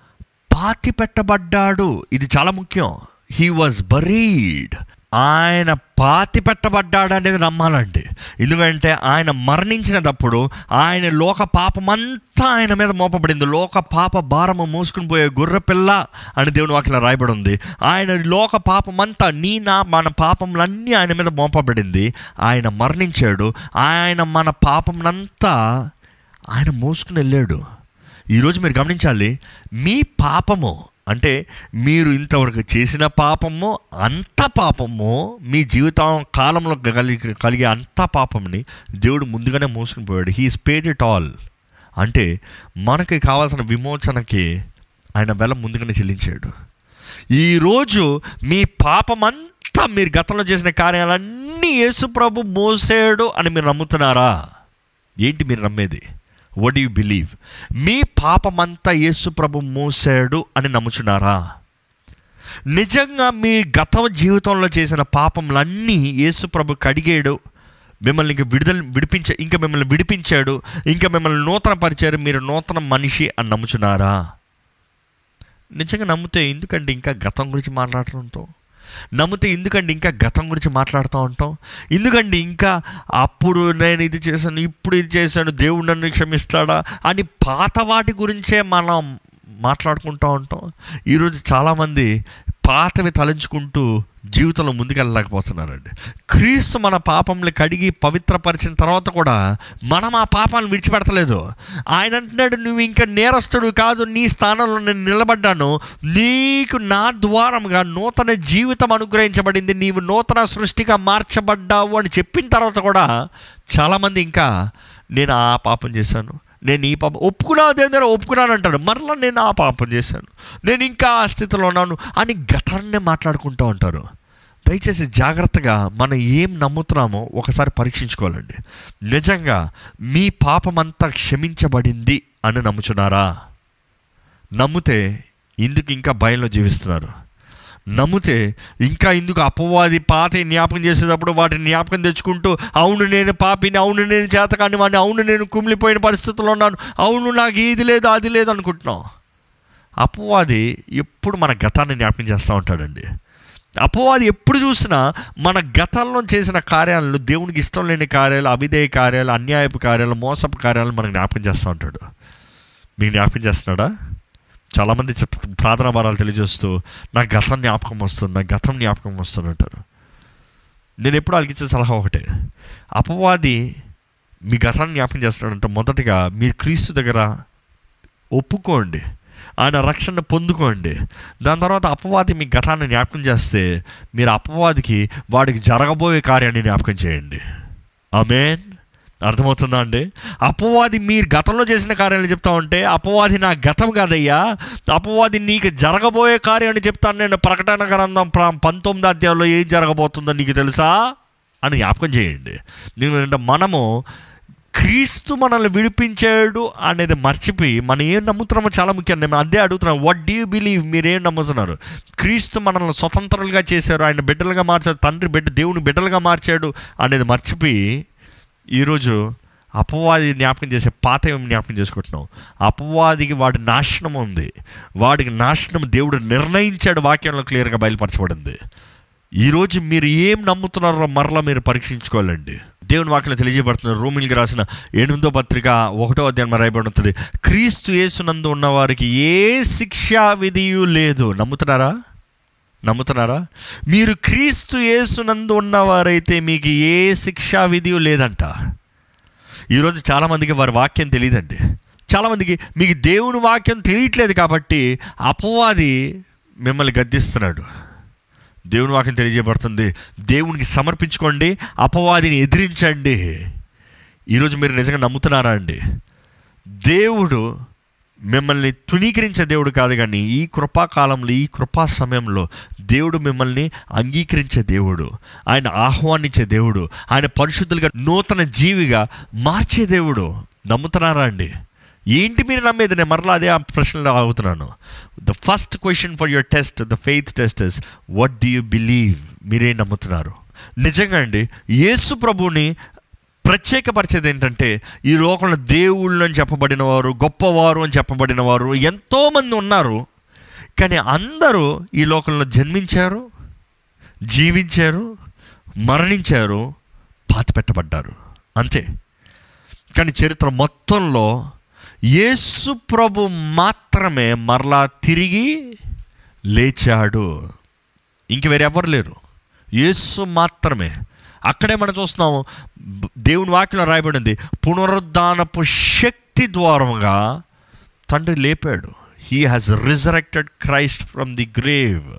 పాతి పెట్టబడ్డాడు ఇది చాలా ముఖ్యం. హీ వాజ్ బరీడ్ ఆయన పాతి పెట్టబడ్డాడు అనేది నమ్మాలండి. ఎందుకంటే ఆయన మరణించినప్పుడు ఆయన లోక పాపమంతా ఆయన మీద మోపబడింది. లోక పాప భారము మోసుకుని పోయే గుర్రపిల్ల అని దేవుని వాక్యం రాయబడి ఉంది ఆయన లోక పాపమంతా నీ నా మన పాపములన్నీ ఆయన మీద మోపబడింది. ఆయన మరణించాడు. ఆయన మన పాపమునంతా ఆయన మోసుకుని వెళ్ళాడు. ఈరోజు మీరు గమనించాలి మీ పాపము అంటే మీరు ఇంతవరకు చేసిన పాపము అంత పాపము మీ జీవితం కాలంలో కలిగి కలిగే అంత పాపంని దేవుడు ముందుగానే మోసుకుని పోయాడు. హీ పేడ్ ఇట్ ఆల్ అంటే మనకి కావాల్సిన విమోచనకి ఆయన వెల ముందుగానే చెల్లించాడు. ఈరోజు మీ పాపమంతా మీరు గతంలో చేసిన కార్యాలన్నీ యేసుప్రభు మోసాడు అని మీరు నమ్ముతున్నారా? ఏంటి మీరు నమ్మేది? వడ్ యు బిలీవ్ మీ పాపమంతా యేసు ప్రభు మోసాడు అని నమ్ముచున్నారా? నిజంగా మీ గత జీవితంలో చేసిన పాపములన్నీ యేసు ప్రభు కడిగాడు మిమ్మల్ని ఇంక విడుదల విడిపించ ఇంకా మిమ్మల్ని విడిపించాడు ఇంకా మిమ్మల్ని నూతన పరిచారు మీరు నూతన మనిషి అని నమ్ముచున్నారా? నిజంగా నమ్మితే ఎందుకంటే ఇంకా గతం గురించి మాట్లాడుతుంటాం నమ్మితే ఎందుకండి ఇంకా గతం గురించి మాట్లాడుతూ ఉంటాం? ఎందుకండి ఇంకా అప్పుడు నేను ఇది చేశాను ఇప్పుడు ఇది చేశాను దేవుడు నన్ను క్షమిస్తాడా అని పాత వాటి గురించే మనం మాట్లాడుకుంటూ ఉంటాం? ఈరోజు చాలామంది పాతవి తలంచుకుంటూ జీవితంలో ముందుకెళ్ళలేకపోతున్నారండి. క్రీస్తు మన పాపంని కడిగి పవిత్రపరిచిన తర్వాత కూడా మనం ఆ పాపాలను విడిచిపెడతలేదు. ఆయన అంటున్నాడు నువ్వు ఇంకా నేరస్తుడు కాదు నీ స్థానంలో నేను నిలబడ్డాను. నీకు నా ద్వారముగా నూతన జీవితం అనుగ్రహించబడింది. నీవు నూతన సృష్టిగా మార్చబడ్డావు అని చెప్పిన తర్వాత కూడా చాలామంది ఇంకా నేను ఆ పాపం చేశాను. నేను ఈ పాపం ఒప్పుకున్నా దేవుని ఒప్పుకున్నాను అంటాడు. మరలా నేను ఆ పాపం చేశాను. నేను ఇంకా ఆ స్థితిలో ఉన్నాను అని గతాన్నే మాట్లాడుకుంటూ ఉంటారు. దయచేసి జాగ్రత్తగా మనం ఏం నమ్ముతున్నామో ఒకసారి పరీక్షించుకోవాలండి. నిజంగా మీ పాపమంతా క్షమించబడింది అని నమ్ముచున్నారా? నమ్మితే ఇందుకు ఇంకా భయంలో జీవిస్తున్నారు. నమ్మితే ఇంకా ఇందుకు అపవాది పాత జ్ఞాపకం చేసేటప్పుడు వాటిని జ్ఞాపకం తెచ్చుకుంటూ అవును నేను పాపిని అవును నేను చేతకాని వాడిని అవును నేను కుమిలిపోయిన పరిస్థితుల్లో ఉన్నాను అవును నాకు ఇది లేదు అది లేదు అనుకుంటున్నాం. అపవాది ఎప్పుడు మన గతాన్ని జ్ఞాపకం చేస్తూ ఉంటాడండి. అపవాది ఎప్పుడు చూసినా మన గతంలో చేసిన కార్యాలను దేవునికి ఇష్టం లేని కార్యాలు అవిధేయ కార్యాలు అన్యాయపు కార్యాలు మోసపు కార్యాలు మనకు జ్ఞాపకం చేస్తూ ఉంటాడు. మీకు జ్ఞాపకం చేస్తున్నాడా? చాలామంది చెప్ ప్రార్థనా భారాలు తెలియజేస్తూ నా గతం జ్ఞాపకం వస్తుంది నా గతం జ్ఞాపకం వస్తుంది అంటారు. నేను ఎప్పుడు వాళ్ళకి ఇచ్చే సలహా ఒకటే. అపవాది మీ గతాన్ని జ్ఞాపకం చేస్తున్నాడంటే మొదటగా మీరు క్రీస్తు దగ్గర ఒప్పుకోండి. ఆయన రక్షణ పొందుకోండి. దాని తర్వాత అపవాది మీ గతాన్ని జ్ఞాపకం చేస్తే మీరు అపవాదికి వాడికి జరగబోయే కార్యాన్ని జ్ఞాపకం చేయండి. ఆమెన్. అర్థమవుతుందా అండి? అపవాది మీరు గతంలో చేసిన కార్యాలు చెప్తా ఉంటే అపవాది నా గతం కాదయ్యా అపవాది నీకు జరగబోయే కార్యాన్ని చెప్తాను నేను ప్రకటన గ్రంథం ప్రా పంతొమ్మిది అధ్యాయంలో ఏం జరగబోతుందో నీకు తెలుసా? అని జ్ఞాపకం చేయండి. ఎందుకంటే మనము క్రీస్తు మనల్ని విడిపించాడు అనేది మర్చిపోయి మనం ఏం నమ్ముతున్నామో చాలా ముఖ్యం. నేను అదే అడుగుతున్నాను. వాట్ డూ యూ బిలీవ్ మీరేం నమ్ముతున్నారు? క్రీస్తు మనల్ని స్వతంత్రులుగా చేశారు. ఆయన బిడ్డలుగా మార్చాడు. తండ్రి బిడ్డ దేవుని బిడ్డలుగా మార్చాడు అనేది మర్చిపోయి ఈరోజు అపవాది జ్ఞాపకం చేసే పాత జ్ఞాపకం చేసుకుంటున్నాం అపవాదికి వాడి నాశనం ఉంది. వాడికి నాశనం దేవుడు నిర్ణయించాడు వాక్యంలో క్లియర్గా బయలుపరచబడింది. ఈరోజు మీరు ఏం నమ్ముతున్నారో మరలా మీరు పరీక్షించుకోవాలండి. దేవుని వాక్యం తెలియజేయబడుతుంది. రోమిల్కి రాసిన ఎనిమిదో పత్రిక ఒకటో అధ్యాయం రాయబడి ఉంటుంది. క్రీస్తు యేసునందు ఉన్నవారికి ఏ శిక్షా విధియు లేదు. నమ్ముతున్నారా? నమ్ముతున్నారా? మీరు క్రీస్తు యేసునందు ఉన్నవారైతే మీకు ఏ శిక్షా విధి లేదంట. ఈరోజు చాలామందికి వారి వాక్యం తెలియదండి చాలామందికి మీకు దేవుని వాక్యం తెలియట్లేదు కాబట్టి అపవాది మిమ్మల్ని గద్దిస్తున్నాడు. దేవుని వాక్యం తెలియజేయబడుతుంది. దేవునికి సమర్పించుకోండి అపవాదిని ఎదిరించండి. ఈరోజు మీరు నిజంగా నమ్ముతున్నారా అండి? దేవుడు మిమ్మల్ని తునీకరించే దేవుడు కాదు కానీ ఈ కృపాకాలంలో ఈ కృపా సమయంలో దేవుడు మిమ్మల్ని అంగీకరించే దేవుడు. ఆయన ఆహ్వానించే దేవుడు. ఆయన పరిశుద్ధులుగా నూతన జీవిగా మార్చే దేవుడు. నమ్ముతున్నారా అండి? ఏంటి మీరు నమ్మేది? నేను మరలా అదే ఆ ప్రశ్నలో ఆగుతున్నాను. The first question for your test the faith test is what do you believe మీరేం నమ్ముతున్నారు. నిజంగా అండి యేసు ప్రభుని ప్రత్యేకపరిచేది ఏంటంటే ఈ లోకంలో దేవుళ్ళు అని చెప్పబడిన వారు గొప్పవారు అని చెప్పబడిన వారు ఎంతోమంది ఉన్నారు. కానీ అందరూ ఈ లోకంలో జన్మించారు జీవించారు మరణించారు పాతి పెట్టబడ్డారు అంతే. కానీ చరిత్ర మొత్తంలో యేసు ప్రభు మాత్రమే మరలా తిరిగి లేచాడు. ఇంక వేరెవరు లేరు. యేసు మాత్రమే. అక్కడే మనం చూస్తున్నాము. దేవుని వాక్యంలో రాయబడింది. పునరుద్ధానపు శక్తి ద్వారంగా తండ్రి లేపాడు. He has resurrected Christ from the grave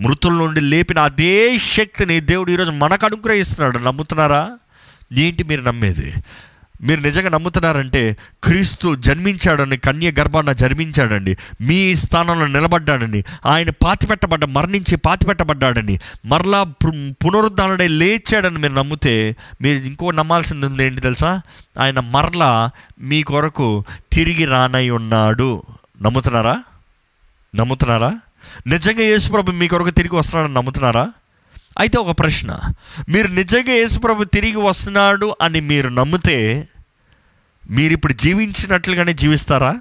మృతుల నుండి లేపిన అదే శక్తిని దేవుడు ఈరోజు మనకు అనుగ్రహిస్తున్నాడు. నమ్ముతున్నారా? ఏంటి మీరు నమ్మేది. మీరు నిజంగా నమ్ముతున్నారంటే క్రీస్తు జన్మించాడని కన్య గర్భాన జన్మించాడండి. మీ స్థానంలో నిలబడ్డాడని ఆయన పాతిపెట్టబడ్డ మరణించి పాతిపెట్టబడ్డాడని మరలా పు- పునరుద్ధానుడై లేచాడని మీరు నమ్మితే మీరు ఇంకో నమ్మాల్సింది ఉంది ఏంటి తెలుసా? ఆయన మరలా మీ కొరకు తిరిగి రానై ఉన్నాడు. నమ్ముతున్నారా? నమ్ముతున్నారా? నిజంగా యేసుప్రభు మీ కొరకు తిరిగి వస్తున్నాడని నమ్ముతున్నారా? అయితే ఒక ప్రశ్న. మీరు నిజంగా యేసుప్రభు తిరిగి వస్తున్నాడు అని మీరు నమ్మితే మీరు ఇప్పుడు జీవించినట్లుగానే జీవిస్తారా?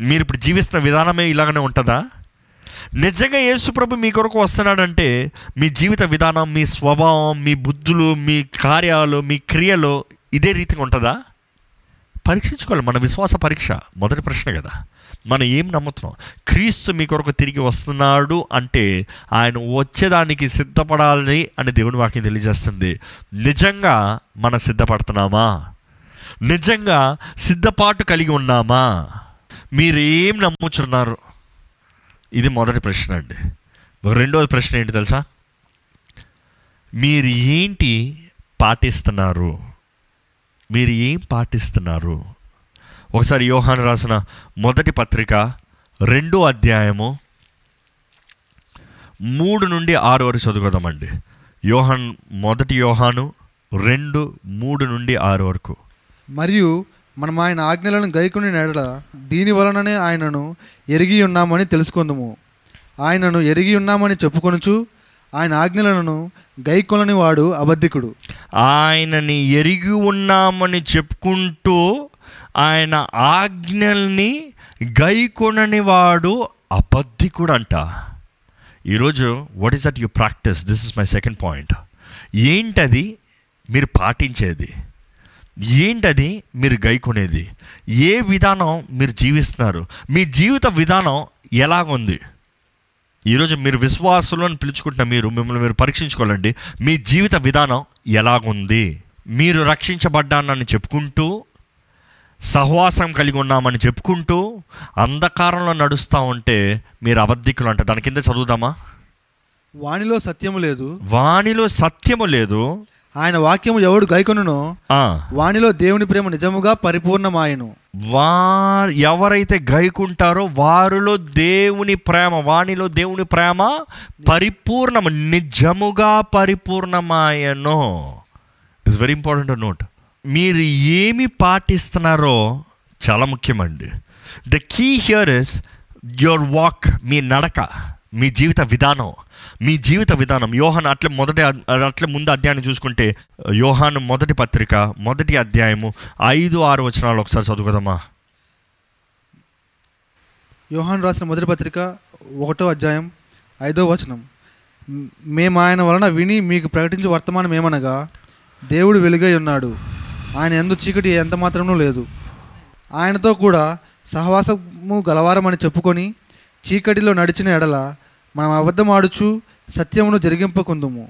మీరు ఇప్పుడు జీవిస్తున్న విధానమే ఇలాగనే ఉంటుందా? నిజంగా యేసుప్రభు మీ కొరకు వస్తున్నాడంటే మీ జీవిత విధానం మీ స్వభావం మీ బుద్ధులు మీ కార్యాలు మీ క్రియలు ఇదే రీతిగా ఉంటుందా? పరీక్షించుకోవాలి. మన విశ్వాస పరీక్ష మొదటి ప్రశ్న కదా. మనం ఏం నమ్ముతున్నాం? క్రీస్తు మీ కొరకు తిరిగి వస్తున్నాడు అంటే ఆయన వచ్చేదానికి సిద్ధపడాలి అని దేవుని వాక్యం తెలియజేస్తుంది. నిజంగా మనం సిద్ధపడుతున్నామా? నిజంగా సిద్ధపాటు కలిగి ఉన్నామా? మీరు ఏం నమ్ముచున్నారు? ఇది మొదటి ప్రశ్న అండి. రెండవది ప్రశ్న ఏంటి తెలుసా? మీరు ఏంటి పాటిస్తున్నారు? మీరు ఏం పాటిస్తున్నారు? ఒకసారి యోహాను రాసిన మొదటి పత్రిక రెండో అధ్యాయము మూడు నుండి ఆరు వరకు చదువుకుందామండి. యోహాన్ మొదటి యోహాను రెండు మూడు నుండి ఆరు వరకు. మరియు మనం ఆయన ఆజ్ఞలను గైకుని నెడల దీని వలననే ఆయనను ఎరిగి ఉన్నామని తెలుసుకుందాము. ఆయనను ఎరిగి ఉన్నామని చెప్పుకొనుచు ఆయన ఆజ్ఞలను గైకొనని వాడు అబద్ధికుడు. ఆయనని ఎరిగి ఉన్నామని చెప్పుకుంటూ ఆయన ఆజ్ఞల్ని గైకొనని వాడు అబద్ధికుడు అంట ఈరోజు what is that you practise this is my second point ఏంటది? మీరు పాటించేది? ఏంటది మీరు గైకొనేది? ఏ విధానం మీరు జీవిస్తున్నారు? మీ జీవిత విధానం ఎలాగుంది? ఈరోజు మీరు విశ్వాసులు అని పిలుచుకుంటున్న మీరు మిమ్మల్ని మీరు పరీక్షించుకోవాలండి. మీ జీవిత విధానం ఎలాగుంది? మీరు రక్షించబడ్డానని చెప్పుకుంటూ సహవాసం కలిగి ఉన్నామని చెప్పుకుంటూ అంధకారంలో నడుస్తూ ఉంటే మీరు అబద్ధికులు అంట. దాని కింద చదువుదామా? వానిలో సత్యము లేదు. వానిలో సత్యము లేదు. ఆయన వాక్యము ఎవడు గైకొనునో వానిలో దేవుని ప్రేమ నిజముగా పరిపూర్ణమాయను. వా ఎవరైతే గైకుంటారో వారిలో దేవుని ప్రేమ వానిలో దేవుని ప్రేమ పరిపూర్ణము నిజముగా పరిపూర్ణమాయను. ఇట్స్ వెరీ ఇంపార్టెంట్ నోట్ మీరు ఏమి పాటిస్తున్నారో చాలా ముఖ్యమండి. The key here is your walk మీ నడక మీ జీవిత విధానం. మీ జీవిత విధానం. యోహాన్ అట్లే మొదటి అద్- అట్లే ముందు అధ్యాయాన్ని చూసుకుంటే యోహాన్ మొదటి పత్రిక మొదటి అధ్యాయము ఐదు ఆరు వచనాలు ఒకసారి చదువుకుందామా? యోహాన్ రాసిన మొదటి పత్రిక ఒకటో అధ్యాయం ఐదో వచనం. మేము ఆయన వలన విని మీకు ప్రకటించే వర్తమానం ఏమనగా దేవుడు వెలుగై ఉన్నాడు. ఆయన ఎందు చీకటి ఎంత మాత్రమూ లేదు. ఆయనతో కూడా సహవాసము గలవారమని చెప్పుకొని చీకటిలో నడిచిన ఎడల మనం అబద్ధం ఆడుచు సత్యమును జరిగింపకుందుము.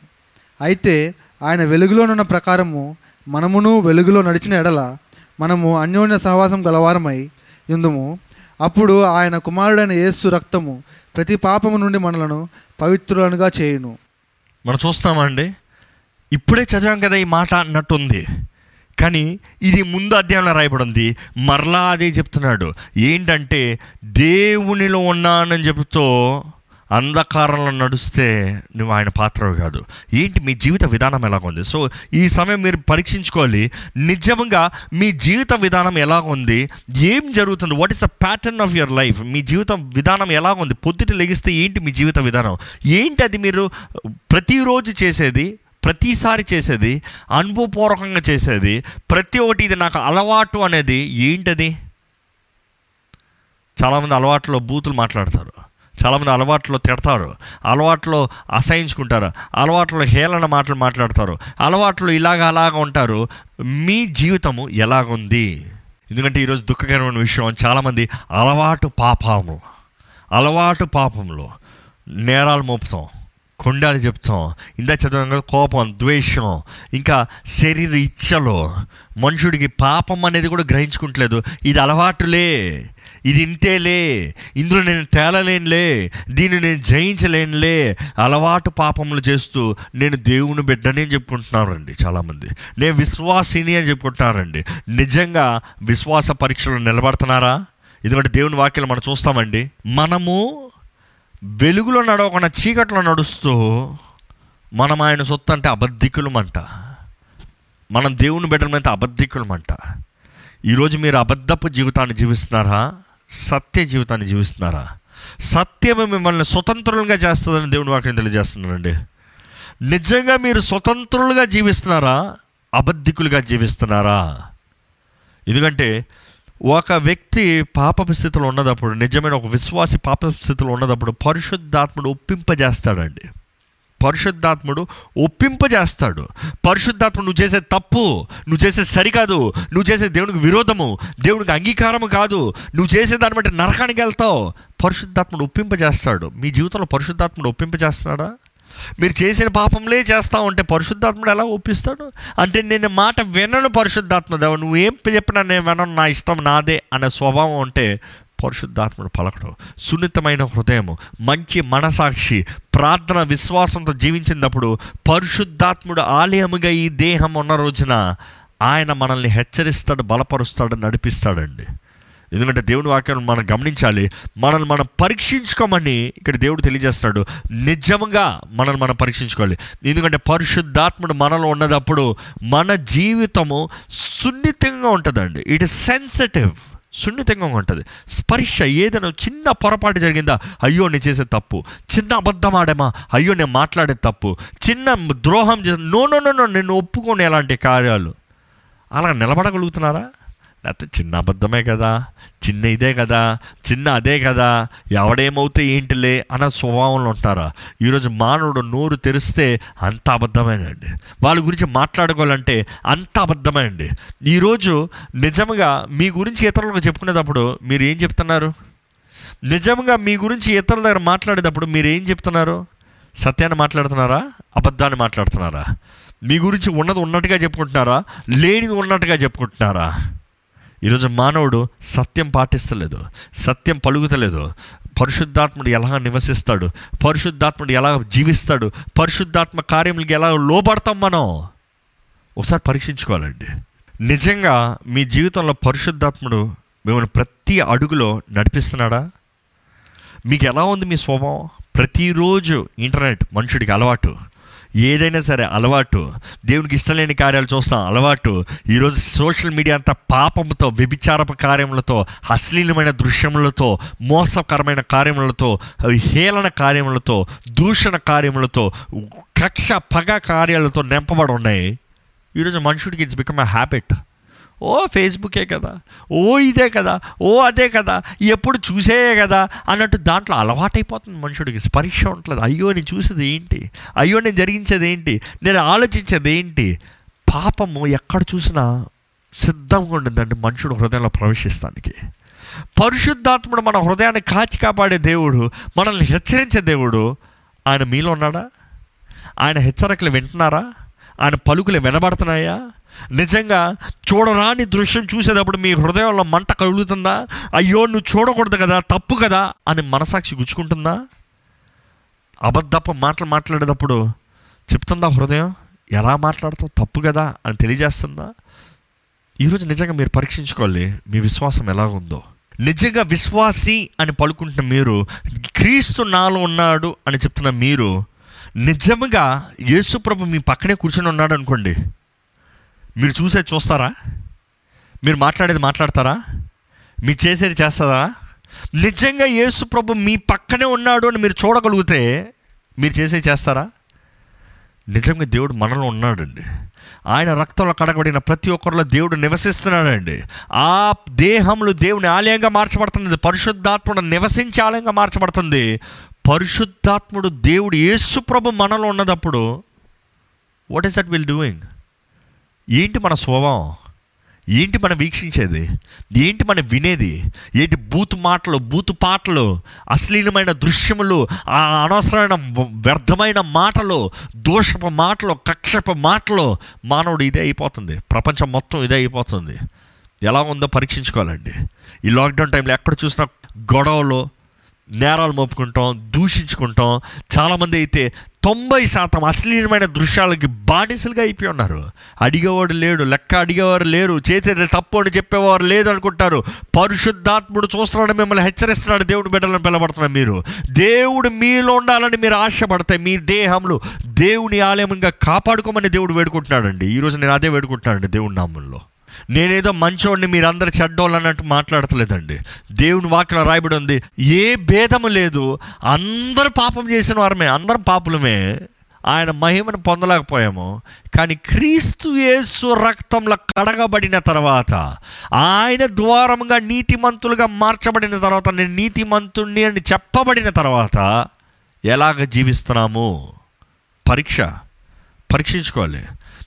అయితే ఆయన వెలుగులోనున్న ప్రకారము మనమును వెలుగులో నడిచిన ఎడల మనము అన్యోన్య సహవాసం గలవారమై ఉందుము అప్పుడు ఆయన కుమారుడైన యేసు రక్తము ప్రతి పాపము నుండి మనలను పవిత్రులనుగా చేయును. మనం చూస్తామండి ఇప్పుడే చదివాం కదా ఈ మాట అన్నట్టుంది. కానీ ఇది ముందు అధ్యాయంలో రాయబడి ఉంది మరలా అదే చెప్తున్నాడు. ఏంటంటే దేవునిలో ఉన్నానని చెబుతూ అంధకారంలో నడుస్తే నువ్వు ఆయన పాత్ర కాదు. ఏంటి మీ జీవిత విధానం ఎలాగుంది సో ఈ సమయం మీరు పరీక్షించుకోవాలి. నిజంగా మీ జీవిత విధానం ఎలా ఉంది? ఏం జరుగుతుంది? What is the pattern of your life మీ జీవిత విధానం ఎలా ఉంది? పొద్దుట లెగిస్తే ఏంటి మీ జీవిత విధానం? ఏంటి అది మీరు ప్రతిరోజు చేసేది? ప్రతిసారి చేసేది? అనుభవపూర్వకంగా చేసేది? ప్రతి ఒక్కటి ఇది నాకు అలవాటు అనేది ఏంటది? చాలామంది అలవాట్లో బూతులు మాట్లాడతారు. చాలామంది అలవాట్లో తిడతారు. అలవాట్లో అసహించుకుంటారు. అలవాట్లో హేళన మాటలు మాట్లాడతారు. అలవాట్లు ఇలాగ అలాగ ఉంటారు. మీ జీవితము ఎలాగుంది? ఎందుకంటే ఈరోజు దుఃఖకరమైన విషయం చాలామంది అలవాటు పాపము. అలవాటు పాపంలో నేరాలు మోపుతాం. కొండాలు చెప్తాం. ఇందా చదవడం కదా కోపం ద్వేషం ఇంకా శరీర ఇచ్చలో. మనుషుడికి పాపం అనేది కూడా గ్రహించుకుంటలేదు. ఇది అలవాటులే. ఇది ఇంతేలే. ఇందులో నేను తేలలేనులే. దీన్ని నేను జయించలేనులే. అలవాటు పాపములు చేస్తూ నేను దేవుని బిడ్డని అని చెప్పుకుంటున్నారండి చాలామంది. నేను విశ్వాసిని అని చెప్పుకుంటున్నారండి. నిజంగా విశ్వాస పరీక్షలు నిలబడుతున్నారా? ఎందుకంటే దేవుని వాక్యాలు మనం చూస్తామండి. మనము వెలుగులో నడవకుండా చీకట్లో నడుస్తూ మనం ఆయన సొత్తు అంటే అబద్ధికులమంట. మనం దేవుని బిడ్డలమైతే అబద్ధికులమంట. ఈరోజు మీరు అబద్ధపు జీవితాన్ని జీవిస్తున్నారా? సత్య జీవితాన్ని జీవిస్తున్నారా? సత్యమే మిమ్మల్ని స్వతంత్రులుగా చేస్తుందని దేవుని వాక్యం తెలియజేస్తున్నానండి నిజంగా మీరు స్వతంత్రులుగా జీవిస్తున్నారా? అబద్ధికులుగా జీవిస్తున్నారా? ఎందుకంటే ఒక వ్యక్తి పాప స్థితిలో ఉన్నదప్పుడు నిజమైన ఒక విశ్వాసి పాప స్థితిలో ఉన్నదప్పుడు పరిశుద్ధాత్ముడు ఒప్పింపజేస్తాడండి. పరిశుద్ధాత్ముడు ఒప్పింపజేస్తాడు. పరిశుద్ధాత్ముడు నువ్వు చేసే తప్పు నువ్వు చేసే సరికాదు నువ్వు చేసే దేవునికి విరోధము దేవునికి అంగీకారము కాదు నువ్వు చేసే దాన్ని బట్టి నరకానికి వెళ్తావు. పరిశుద్ధాత్ముడు ఒప్పింపజేస్తాడు. మీ జీవితంలో పరిశుద్ధాత్ముడు ఒప్పింపజేస్తున్నాడా? మీరు చేసిన పాపంలే చేస్తా ఉంటే పరిశుద్ధాత్ముడు ఎలా ఒప్పిస్తాడు? అంటే నేను మాట వినను పరిశుద్ధాత్మ దేవ నువ్వేం చెప్పినా నేను వినను నా ఇష్టం నాదే అనే స్వభావం ఉంటే పరిశుద్ధాత్ముడు పలకడం. సున్నితమైన హృదయము మంచి మనసాక్షి ప్రార్థన విశ్వాసంతో జీవించినప్పుడు పరిశుద్ధాత్ముడు ఆలయముగా ఈ దేహం ఉన్న రోజున ఆయన మనల్ని హెచ్చరిస్తాడు బలపరుస్తాడు నడిపిస్తాడండి. ఎందుకంటే దేవుని వాక్యాన్ని మనం గమనించాలి మనల్ని మనం పరీక్షించుకోమని ఇక్కడ దేవుడు తెలియజేస్తున్నాడు. నిజంగా మనల్ని మనం పరీక్షించుకోవాలి. ఎందుకంటే పరిశుద్ధాత్ముడు మనలో ఉన్నదప్పుడు మన జీవితము సున్నితంగా ఉంటుందండి. ఇట్ ఇస్ సెన్సిటివ్ సున్నితంగా ఉంటుంది. స్పర్శ ఏదైనా చిన్న పొరపాటు జరిగిందా అయ్యో నేను చేసే తప్పు. చిన్న అబద్ధం ఆడేమా అయ్యో నేను మాట్లాడే తప్పు. చిన్న ద్రోహం చేసే నో నో నో నో నేను ఒప్పుకోను ఎలాంటి కార్యాలు. అలా నిలబడగలుగుతున్నారా? లేకపోతే చిన్న అబద్ధమే కదా చిన్న ఇదే కదా చిన్న అదే కదా ఎవడేమవుతే ఏంటిలే అన్న స్వభావంలో ఉంటారా? ఈరోజు మానవుడు నోరు తెరిస్తే అంత అబద్ధమేనండి. వాళ్ళ గురించి మాట్లాడుకోవాలంటే అంత అబద్ధమే అండి ఈరోజు నిజంగా మీ గురించి ఇతరులకు చెప్పుకునేటప్పుడు మీరు ఏం చెప్తున్నారు? నిజంగా మీ గురించి ఇతరుల దగ్గర మాట్లాడేటప్పుడు మీరు ఏం చెప్తున్నారు? సత్యాన్ని మాట్లాడుతున్నారా? అబద్ధాన్ని మాట్లాడుతున్నారా? మీ గురించి ఉన్నది ఉన్నట్టుగా చెప్పుకుంటున్నారా? లేనిది ఉన్నట్టుగా చెప్పుకుంటున్నారా? ఈరోజు మానవుడు సత్యం పాటిస్తలేదు సత్యం పలుకుతలేదు. పరిశుద్ధాత్ముడు ఎలా నివసిస్తాడు? పరిశుద్ధాత్ముడు ఎలా జీవిస్తాడు? పరిశుద్ధాత్మ కార్యములకి ఎలా లోపడతాం మనం? ఒకసారి పరీక్షించుకోవాలండి. నిజంగా మీ జీవితంలో పరిశుద్ధాత్ముడు మిమ్మల్ని ప్రతి అడుగులో నడిపిస్తున్నాడా? మీకు ఎలా ఉంది మీ స్వభావం? ప్రతిరోజు ఇంటర్నెట్ మనుషుడికి అలవాటు. ఏదైనా సరే అలవాటు. దేవునికి ఇష్టలేని కార్యాలు చూస్తాం అలవాటు. ఈరోజు సోషల్ మీడియా అంతా పాపంతో వ్యభిచారపు కార్యములతో అశ్లీలమైన దృశ్యములతో మోసకరమైన కార్యములతో హేళన కార్యములతో దూషణ కార్యములతో కక్ష పగ కార్యాలతో నింపబడి ఉన్నాయి. ఈరోజు మనుషుడికి ఇట్స్ బికమ్ అ హ్యాబిట్ ఓ ఫేస్బుకే కదా ఓ ఇదే కదా ఓ అదే కదా ఎప్పుడు చూసేయే కదా అన్నట్టు దాంట్లో అలవాటైపోతుంది మనుషుడికి. స్పర్శ ఉండలేదు అయ్యో నేను చూసేది ఏంటి? అయ్యో నేను జరిగించేది ఏంటి? నేను ఆలోచించేది ఏంటి? పాపము ఎక్కడ చూసినా సిద్ధంగా ఉండిందండి మనుషుడు హృదయంలో ప్రవేశిస్తానికి. పరిశుద్ధాత్ముడు మన హృదయాన్ని కాచి కాపాడే దేవుడు మనల్ని హెచ్చరించే దేవుడు ఆయన మీలో ఉన్నాడా? ఆయన హెచ్చరికలు వింటున్నారా? ఆయన పలుకులు వినబడుతున్నాయా? నిజంగా చూడరాని దృశ్యం చూసేటప్పుడు మీ హృదయంలో మంట కలుగుతుందా అయ్యో నువ్వు చూడకూడదు కదా తప్పు కదా అని మనసాక్షి గుచ్చుకుంటుందా? అబద్ధపు మాటలు మాట్లాడేటప్పుడు చెప్తుందా హృదయం? ఎలా మాట్లాడుతావు? తప్పు కదా అని తెలియజేస్తుందా? ఈరోజు నిజంగా మీరు పరీక్షించుకోవాలి మీ విశ్వాసం ఎలా ఉందో నిజంగా విశ్వాసి అని పలుకుంటున్న మీరు క్రీస్తు నాలో ఉన్నాడు అని చెప్తున్న మీరు నిజంగా యేసుప్రభు మీ పక్కనే కూర్చొని ఉన్నాడు అనుకోండి మీరు చూసేది చూస్తారా? మీరు మాట్లాడేది మాట్లాడతారా? మీరు చేసేది చేస్తారా? నిజంగా యేసు ప్రభు మీ పక్కనే ఉన్నాడు అని మీరు చూడగలిగితే మీరు చేసేది చేస్తారా? నిజంగా దేవుడు మనలో ఉన్నాడండి. ఆయన రక్తంలో కడగబడిన ప్రతి ఒక్కరిలో దేవుడు నివసిస్తున్నాడండి. ఆ దేహంలో దేవుని ఆలయంగా మార్చబడుతుంది. పరిశుద్ధాత్ముడు నివసించే ఆలయంగా మార్చబడుతుంది. పరిశుద్ధాత్ముడు దేవుడు యేసు ప్రభు మనలో ఉన్నదప్పుడు what is that will doing ఏంటి మన స్వభావం? ఏంటి మనం వీక్షించేది? ఏంటి మనం వినేది? ఏంటి బూతు మాటలు బూతు పాటలు అశ్లీలమైన దృశ్యములు ఆ అనవసరమైన వ్యర్థమైన మాటలు దోషపు మాటలు కక్షప మాటలు మానవుడు ఇదే అయిపోతుంది. ప్రపంచం మొత్తం ఇదే అయిపోతుంది. ఎలా ఉందో పరీక్షించుకోవాలండి. ఈ లాక్డౌన్ టైంలో ఎక్కడ చూసినా గొడవలు నేరాలు మోపుకుంటాం దూషించుకుంటాం. చాలామంది అయితే తొంభై శాతం అశ్లీలమైన దృశ్యాలకి బానిసలుగా అయిపోయి ఉన్నారు. అడిగేవాడు లేడు లెక్క అడిగేవారు లేరు చేసేది తప్పు అని చెప్పేవారు లేదు అనుకుంటారు. పరిశుద్ధాత్ముడు చూస్తున్నాడు మిమ్మల్ని హెచ్చరిస్తున్నాడు దేవుడు బిడ్డలను పిలబడుతున్నాడు మీరు. దేవుడు మీలో ఉండాలని మీరు ఆశపడతాయి మీ దేహంలో దేవుని ఆలయంగా కాపాడుకోమని దేవుడు వేడుకుంటున్నాడండి. ఈరోజు నేను అదే వేడుకుంటున్నానండి దేవుడి నామంలో. నేనేదో మంచోడిని మీరందరూ చెడ్డోళ్ళు అన్నట్టు మాట్లాడతలేదండి. దేవుని వాక్యం రాయబడి ఉంది ఏ భేదము లేదు అందరూ పాపం చేసిన వారమే అందరం పాపులమే ఆయన మహిమను పొందలేకపోయాము. కానీ క్రీస్తు యేసు రక్తంలో కడగబడిన తర్వాత ఆయన ద్వారముగా నీతిమంతులుగా మార్చబడిన తర్వాత నేను నీతిమంతుణ్ణి అని చెప్పబడిన తర్వాత ఎలాగ జీవిస్తున్నాము? పరీక్ష. పరీక్షించుకోవాలి.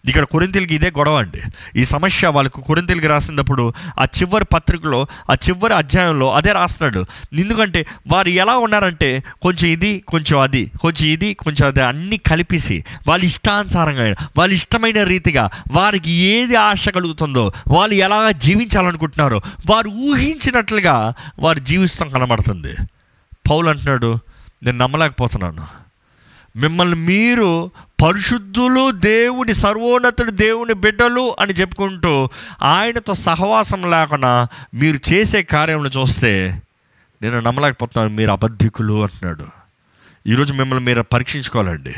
ఇక్కడ కొరింతలకి ఇదే గొడవ అండి. ఈ సమస్య వాళ్ళకు కొరింతలకి రాసినప్పుడు ఆ చివరి పత్రికలో ఆ చివరి అధ్యాయంలో అదే రాస్తున్నాడు. ఎందుకంటే వారు ఎలా ఉన్నారంటే కొంచెం ఇది కొంచెం అది కొంచెం ఇది కొంచెం అది అన్నీ కలిపేసి వాళ్ళ ఇష్టానుసారంగా వాళ్ళ ఇష్టమైన రీతిగా వారికి ఏది ఆశ కలుగుతుందో వాళ్ళు ఎలా జీవించాలనుకుంటున్నారో వారు ఊహించినట్లుగా వారు జీవిస్తాం కనబడుతుంది. పౌలు అంటున్నాడు నేను నమ్మలేకపోతున్నాను. మిమ్మల్ని మీరు పరిశుద్ధులు దేవుని సర్వోన్నతుడు దేవుని బిడ్డలు అని చెప్పుకుంటూ ఆయనతో సహవాసం లేకుండా మీరు చేసే కార్యములు చూస్తే నేను నమ్మలేకపోతున్నాను మీరు అబద్ధికులు అంటున్నాడు. ఈరోజు మిమ్మల్ని మీరు పరీక్షించుకోవాలండి.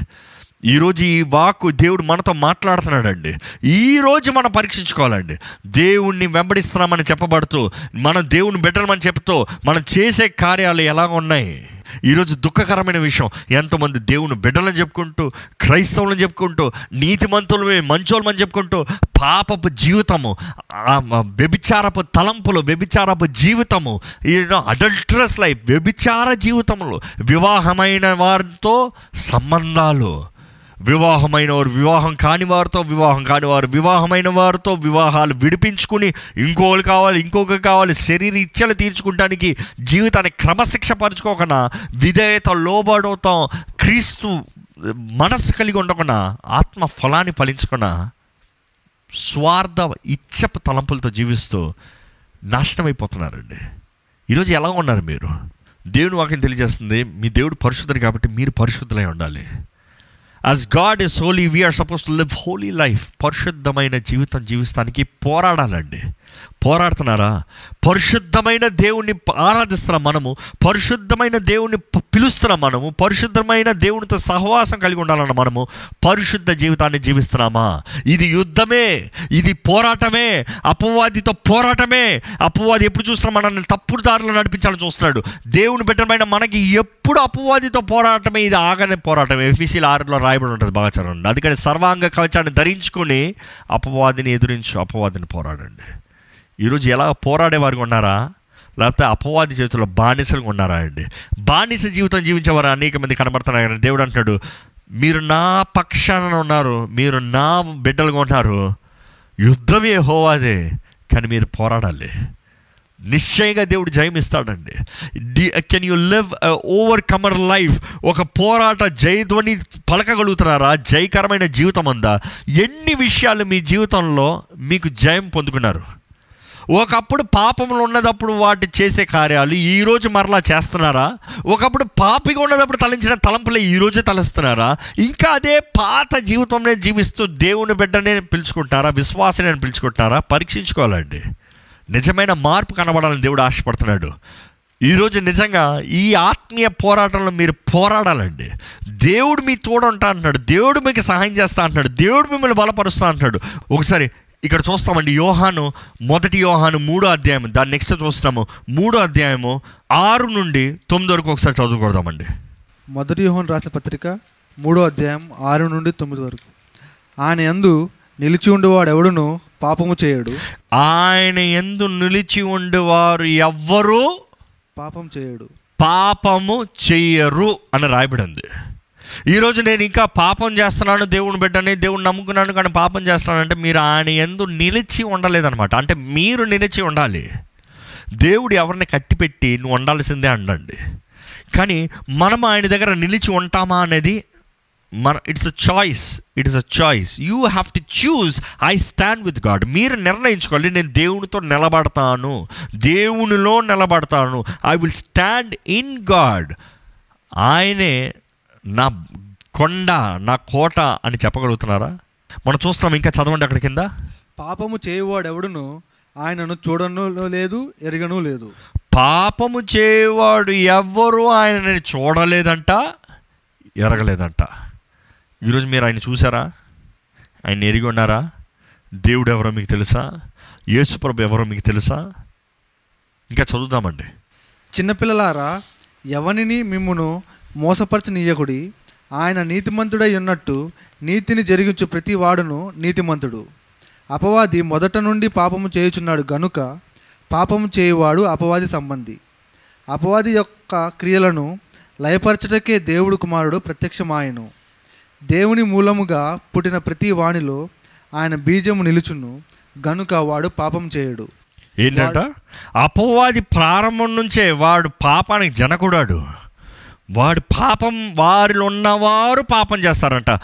ఈరోజు ఈ వాక్కు దేవుడు మనతో మాట్లాడుతున్నాడండి. ఈరోజు మనం పరీక్షించుకోవాలండి. దేవుణ్ణి వెంబడిస్తున్నామని చెప్పబడుతూ మనం దేవుని బిడ్డలమని చెప్తూ మనం చేసే కార్యాలు ఎలా ఉన్నాయి. ఈరోజు దుఃఖకరమైన విషయం ఎంతమంది దేవుని బిడ్డలని చెప్పుకుంటూ క్రైస్తవులను చెప్పుకుంటూ నీతిమంతులమే మంచోళ్ళమని చెప్పుకుంటూ పాపపు జీవితము వ్యభిచారపు తలంపులు వ్యభిచారపు జీవితము అడల్ట్రస్ లైఫ్ వ్యభిచార జీవితంలో వివాహమైన వారితో సంబంధాలు. వివాహమైన వారు వివాహం కాని వారితో వివాహం కాని వారు వివాహమైన వారితో వివాహాలు విడిపించుకుని ఇంకోళ్ళు కావాలి ఇంకొక కావాలి శరీర ఇచ్చలు తీర్చుకుంటానికి జీవితాన్ని క్రమశిక్ష పరచుకోకుండా విధేయత లోబడవుతాం క్రీస్తు మనస్సు కలిగి ఉండకుండా ఆత్మ ఫలాన్ని ఫలించకుండా స్వార్థ ఇచ్చపు తలంపులతో జీవిస్తూ నాశనమైపోతున్నారండి. ఈరోజు ఎలా ఉన్నారు మీరు? దేవుని వాక్యం తెలియజేస్తుంది మీ దేవుడు పరిశుద్ధుడు కాబట్టి మీరు పరిశుద్ధులై ఉండాలి. As God is holy we are suppose to live holy life పరిశుద్ధమైన జీవితం జీవిస్తానికి పోరాడాలండి. పోరాడుతున్నారా? పరిశుద్ధమైన దేవుణ్ణి ఆరాధిస్తున్న ఆరాధిస్తున్నాం మనము పరిశుద్ధమైన దేవుణ్ణి పిలుస్తున్న పిలుస్తున్నాం మనము పరిశుద్ధమైన దేవునితో సహవాసం కలిగి ఉండాలన్న మనము పరిశుద్ధ జీవితాన్ని జీవిస్తున్నామా? ఇది యుద్ధమే ఇది పోరాటమే అపవాదితో పోరాటమే. అపవాది ఎప్పుడు చూస్తున్నా మనల్ని తప్పుడు దారిలో నడిపించాలని చూస్తున్నాడు. దేవుని బిడ్డమైన మనకి ఎప్పుడు అపవాదితో పోరాటమే ఇది ఆగనే పోరాటమే. ఎఫీసీల ఆరులో రాయబడి ఉంటుంది బాగా చదవండి అందుకని సర్వాంగ కవచాన్ని ధరించుకొని అపవాదిని ఎదురించు అపవాదిని పోరాడండి. ఈరోజు ఎలా పోరాడేవారు ఉన్నారా? లేకపోతే అపవాది చేతుల్లో బానిసలుగా ఉన్నారా అండి? బానిస జీవితం జీవించేవారు అనేక మంది కనబడుతున్నారు దేవుడు అంటున్నాడు మీరు నా పక్షాన ఉన్నారు మీరు నా బిడ్డలుగా ఉన్నారు. యుద్ధమే హోవాదే కానీ మీరు పోరాడాలి. నిశ్చయంగా దేవుడు జయమిస్తాడండి. The can you live overcomer life ఒక పోరాట జయధ్వని పలకగలుగుతున్నారా? జయకరమైన జీవితం ఉందా? ఎన్ని విషయాలు మీ జీవితంలో మీకు జయం పొందుకున్నారు? ఒకప్పుడు పాపంలో ఉన్నదప్పుడు వాటి చేసే కార్యాలు ఈరోజు మరలా చేస్తున్నారా? ఒకప్పుడు పాపిగా ఉన్నదప్పుడు తలంచిన తలంపులే ఈరోజు తలస్తున్నారా? ఇంకా అదే పాత జీవితంలో జీవిస్తూ దేవుని బిడ్డనే పిలుచుకుంటారా? విశ్వాసనే పిలుచుకుంటారా? పరీక్షించుకోవాలండి. నిజమైన మార్పు కనబడాలని దేవుడు ఆశపడుతున్నాడు. ఈరోజు నిజంగా ఈ ఆత్మీయ పోరాటంలో మీరు పోరాడాలండి. దేవుడు మీ తోడు ఉంటా అంటున్నాడు. దేవుడు మీకు సహాయం చేస్తా అంటున్నాడు. దేవుడు మిమ్మల్ని బలపరుస్తా అంటున్నాడు. ఒకసారి ఇక్కడ చూస్తామండి యోహాను మొదటి యోహాను మూడో అధ్యాయం దాని నెక్స్ట్ చూస్తున్నాము. మూడో అధ్యాయము ఆరు నుండి తొమ్మిది వరకు ఒకసారి చదువుకోదామండి మొదటి యోహన్ రాసిన పత్రిక మూడో అధ్యాయం ఆరు నుండి తొమ్మిది వరకు. ఆయన యందు నిలిచి ఉండేవాడు ఎవడును? పాపము చేయడు. ఆయన ఎందు నిలిచి ఉండేవారు ఎవ్వరూ? పాపం చేయడు. పాపము చెయ్యరు అని రాయబడి ఉంది ఈరోజు నేను ఇంకా పాపం చేస్తున్నాను దేవుని బిడ్డని దేవుని నమ్ముకున్నాను కానీ పాపం చేస్తున్నానంటే మీరు ఆయన ఎందు నిలిచి ఉండలేదన్నమాట. అంటే మీరు నిలిచి ఉండాలి. దేవుడు ఎవరిని కట్టిపెట్టి నువ్వు ఉండాల్సిందే అండండి కానీ మనం ఆయన దగ్గర నిలిచి ఉంటామా అనేది మన it's a choice it is a choice you have to choose I stand with God మీరు నిర్ణయించుకోవాలి నేను దేవునితో నిలబడతాను దేవునిలో నిలబడతాను. I will stand in God ఆయనే నా కొండ నా కోట అని చెప్పగలుగుతున్నారా? మనం చూస్తున్నాం ఇంకా చదవండి అక్కడ కింద. పాపము చేయవాడు ఎవడును ఆయనను చూడను లేదు ఎరగను లేదు. పాపము చేయవాడు ఎవ్వరూ ఆయనని చూడలేదంట ఎరగలేదంట. ఈరోజు మీరు ఆయన చూసారా ఆయన ఎరిగి ఉన్నారా? దేవుడు ఎవరో మీకు తెలుసా? యేసుప్రభు ఎవరో మీకు తెలుసా? ఇంకా చదువుదామండి. చిన్నపిల్లలారా ఎవనిని మిమ్మును మోసపరచనీయకుడి ఆయన నీతిమంతుడై ఉన్నట్టు నీతిని జరిగించు ప్రతి వాడును నీతిమంతుడు. అపవాది మొదట నుండి పాపము చేయుచున్నాడు గనుక పాపము చేయువాడు అపవాది సంబంధి. అపవాది యొక్క క్రియలను లయపరచటకే దేవుడు కుమారుడు ప్రత్యక్షమాయను. దేవుని మూలముగా పుట్టిన ప్రతి వానిలో ఆయన బీజము నిలుచును గనుక వాడు పాపం చేయడు. ఏంటంట? అపవాది ప్రారంభం నుంచే వాడు పాపానికి జనకుడాడు. వాడు పాపం వారిలో ఉన్నవారు పాపం చేస్తారంట.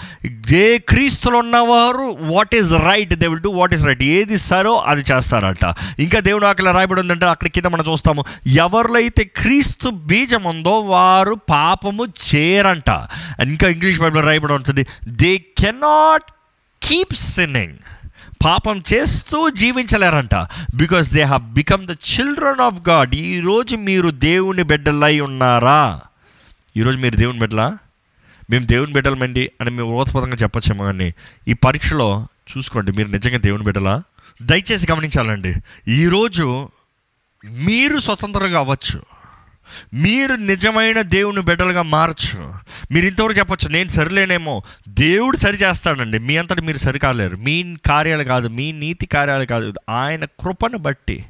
ఏ క్రీస్తులు ఉన్నవారు what is right they will do what is right ఏది సరో అది చేస్తారంట. ఇంకా దేవుడు అక్కడ రాయబడి ఉందంటే అక్కడ కింద మనం చూస్తాము ఎవరిలో అయితే క్రీస్తు బీజం ఉందో వారు పాపము చేయరంట. ఇంకా ఇంగ్లీష్ బైబిల్ రాయబడి ఉంటుంది దే కెనాట్ కీప్ సిన్నింగ్ పాపం చేస్తూ జీవించలేరంట. Because they have become the children of God ఈరోజు మీరు దేవుని బిడ్డలై ఉన్నారా? ఈరోజు మీరు దేవుని బిడ్డలా? మేము దేవుని బిడ్డలమండి అని మేము ఓతపదంగా చెప్పచ్చేమో కానీ ఈ పరీక్షలో చూసుకోండి మీరు నిజంగా దేవుని బిడ్డలా? దయచేసి గమనించాలండి ఈరోజు మీరు స్వతంత్రంగా అవ్వచ్చు. మీరు నిజమైన దేవుని బిడ్డలుగా మార్చు మీరు ఇంతవరకు చెప్పొచ్చు నేను సరిలేనేమో దేవుడు సరి చేస్తాడండి. మీ అంతటి మీరు సరికాలేరు మీ కార్యాలు కాదు మీ నీతి కార్యాలు కాదు. ఆయన కృపను బట్టి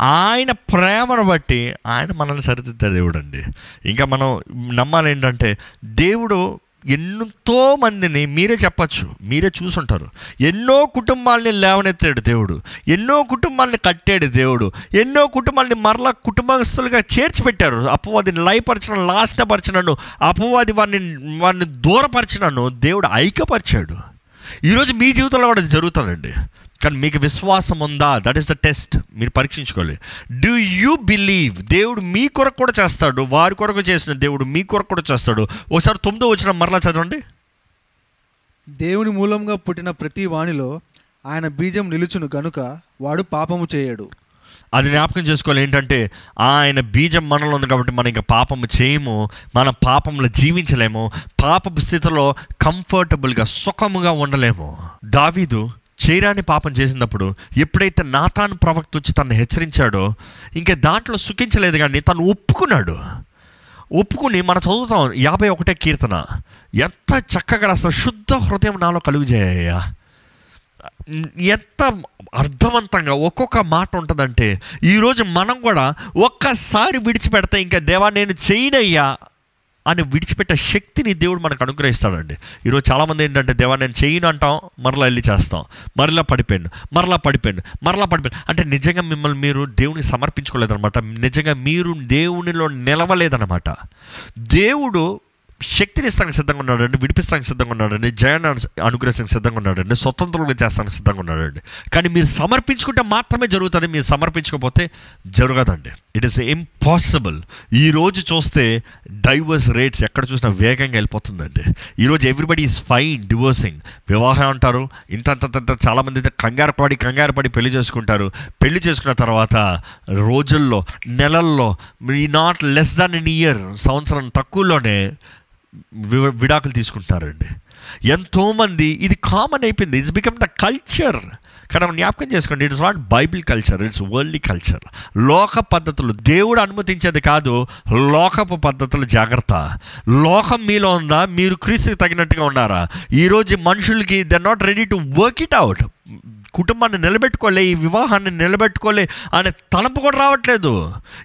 ఆయన ప్రేమను బట్టి ఆయన మనల్ని సరిదిద్దే దేవుడు అండి ఇంకా మనం నమ్మాలి ఏంటంటే దేవుడు ఎంతో మందిని మీరే చెప్పచ్చు మీరే చూసుంటారు. ఎన్నో కుటుంబాలని లేవనెత్తాడు దేవుడు ఎన్నో కుటుంబాలని కట్టాడు దేవుడు ఎన్నో కుటుంబాలని మరలా కుటుంబస్తులుగా చేర్చిపెట్టారు. అపవాదిని లయపరచడం లాస్టపరచినను అపవాది వాడిని వాడిని దూరపరిచినను దేవుడు ఐక్యపరిచాడు. ఈరోజు మీ జీవితంలో కూడా జరుగుతుందండి. కానీ మీకు విశ్వాసం ఉందా? దట్ ఈస్ ద టెస్ట్ మీరు పరీక్షించుకోవాలి. డూ యూ బిలీవ్ దేవుడు మీ కొరకు కూడా చేస్తాడు. వారి కొరకు చేసిన దేవుడు మీ కొరకు కూడా చేస్తాడు. ఒకసారి తొమ్మిదో వచ్చిన మరలా చదవండి. దేవుని మూలంగా పుట్టిన ప్రతి వానిలో ఆయన బీజం నిలుచును గనుక వాడు పాపము చేయడు. అది జ్ఞాపకం చేసుకోవాలి. ఏంటంటే ఆయన బీజం మనలో ఉంది కాబట్టి మనం ఇంకా పాపము చేయము. మన పాపంలో జీవించలేము. పాపపు స్థితిలో కంఫర్టబుల్గా సుఖముగా ఉండలేము. దావీదు చేయరాని పాపం చేసినప్పుడు ఎప్పుడైతే నాతాన్ ప్రవక్త వచ్చి తను హెచ్చరించాడో ఇంకా దాంట్లో సుఖించలేదు కానీ తను ఒప్పుకున్నాడు. ఒప్పుకుని మనం చదువుతాం యాభై ఒకటే కీర్తన. ఎంత చక్కగా రాస్తారు శుద్ధ హృదయం నాలో కలుగు చేయ్యా ఎంత అర్థవంతంగా ఒక్కొక్క మాట ఉంటుందంటే ఈరోజు మనం కూడా ఒక్కసారి విడిచిపెడితే ఇంకా దేవా నేను చేయనయ్యా. అని విడిచిపెట్టే శక్తిని దేవుడు మనకు అనుగ్రహిస్తాడండి. ఈరోజు చాలామంది ఏంటంటే దేవా నేను చేయను అంటాం మరలా వెళ్ళి చేస్తాం. మరలా పడిపోయాను మరలా పడిపోయాను మరలా పడిపోయాను అంటే నిజంగా మిమ్మల్ని మీరు దేవుని సమర్పించుకోలేదనమాట నిజంగా మీరు దేవునిలో నిలవలేదనమాట దేవుడు శక్తిని ఇస్తానికి సిద్ధంగా ఉన్నాడండి విడిపిస్తానికి సిద్ధంగా ఉన్నాడండి జయాన్ని అనుగ్రహించడానికి సిద్ధంగా ఉన్నాడండి స్వతంత్రంగా చేస్తానికి సిద్ధంగా ఉన్నాడండి. కానీ మీరు సమర్పించుకుంటే మాత్రమే జరుగుతుంది మీరు సమర్పించకపోతే జరగదండి. ఇట్ ఈస్ ఇంపాసిబుల్ ఈరోజు చూస్తే డైవర్స్ రేట్స్ ఎక్కడ చూసినా వేగంగా వెళ్ళిపోతుందండి. ఈరోజు ఎవ్రీబడి ఈజ్ ఫైన్ డివోర్సింగ్ వివాహం అంటారు ఇంత చాలామంది అయితే కంగారు పడి కంగారు పడి పెళ్ళి చేసుకుంటారు. పెళ్ళి చేసుకున్న తర్వాత రోజుల్లో నెలల్లో not less than an year సంవత్సరం తక్కువలోనే వి- విడాకులు తీసుకుంటారండి. ఎంతోమంది ఇది కామన్ అయిపోయింది. ఇట్స్ బికమ్ ద కల్చర్ కానీ మనం జ్ఞాపకం చేసుకోండి it's not Bible culture it's worldly culture లోక పద్ధతులు దేవుడు అనుమతించేది కాదు లోకపు పద్ధతులు జాగ్రత్త. లోకం మీలో ఉందా? మీరు క్రీస్తుకి తగినట్టుగా ఉన్నారా? ఈరోజు మనుషులకి they not ready to work it out కుటుంబాన్ని నిలబెట్టుకోలే ఈ వివాహాన్ని నిలబెట్టుకోలే అనే తలంపు కూడా రావట్లేదు.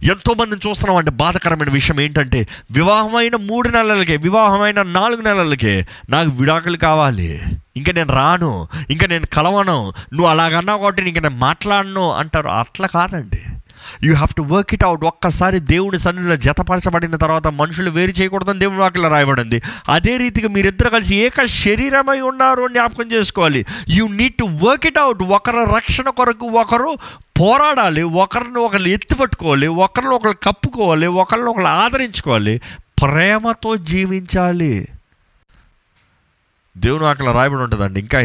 ఎంతోమందిని చూస్తున్నాం అంటే బాధకరమైన విషయం ఏంటంటే వివాహమైన మూడు నెలలకే వివాహమైన నాలుగు నెలలకే నాకు విడాకులు కావాలి. ఇంకా నేను రాను ఇంకా నేను కలవను నువ్వు అలాగన్నావు కాబట్టి ఇంకా నేను మాట్లాడను అంటారు. అట్లా కాదండి. You have to work it out ఒక్కసారి దేవుడి సన్నిధిలో జతపరచబడిన తర్వాత మనుషులు వేరు చేయకూడదని దేవుని వాక్యలో రాయబడింది. అదే రీతిగా మీరిద్దరు కలిసి ఏక శరీరమై ఉన్నారు అని జ్ఞాపకం చేసుకోవాలి. You need to work it out ఒకరి రక్షణ కొరకు ఒకరు పోరాడాలి. ఒకరిని ఒకరు ఎత్తుపట్టుకోవాలి ఒకరిని ఒకరు కప్పుకోవాలి. ఒకరిని ఒకరు ఆదరించుకోవాలి. ప్రేమతో జీవించాలి. దేవుని అక్కడ రాయబడి ఉంటుందండి. ఇంకా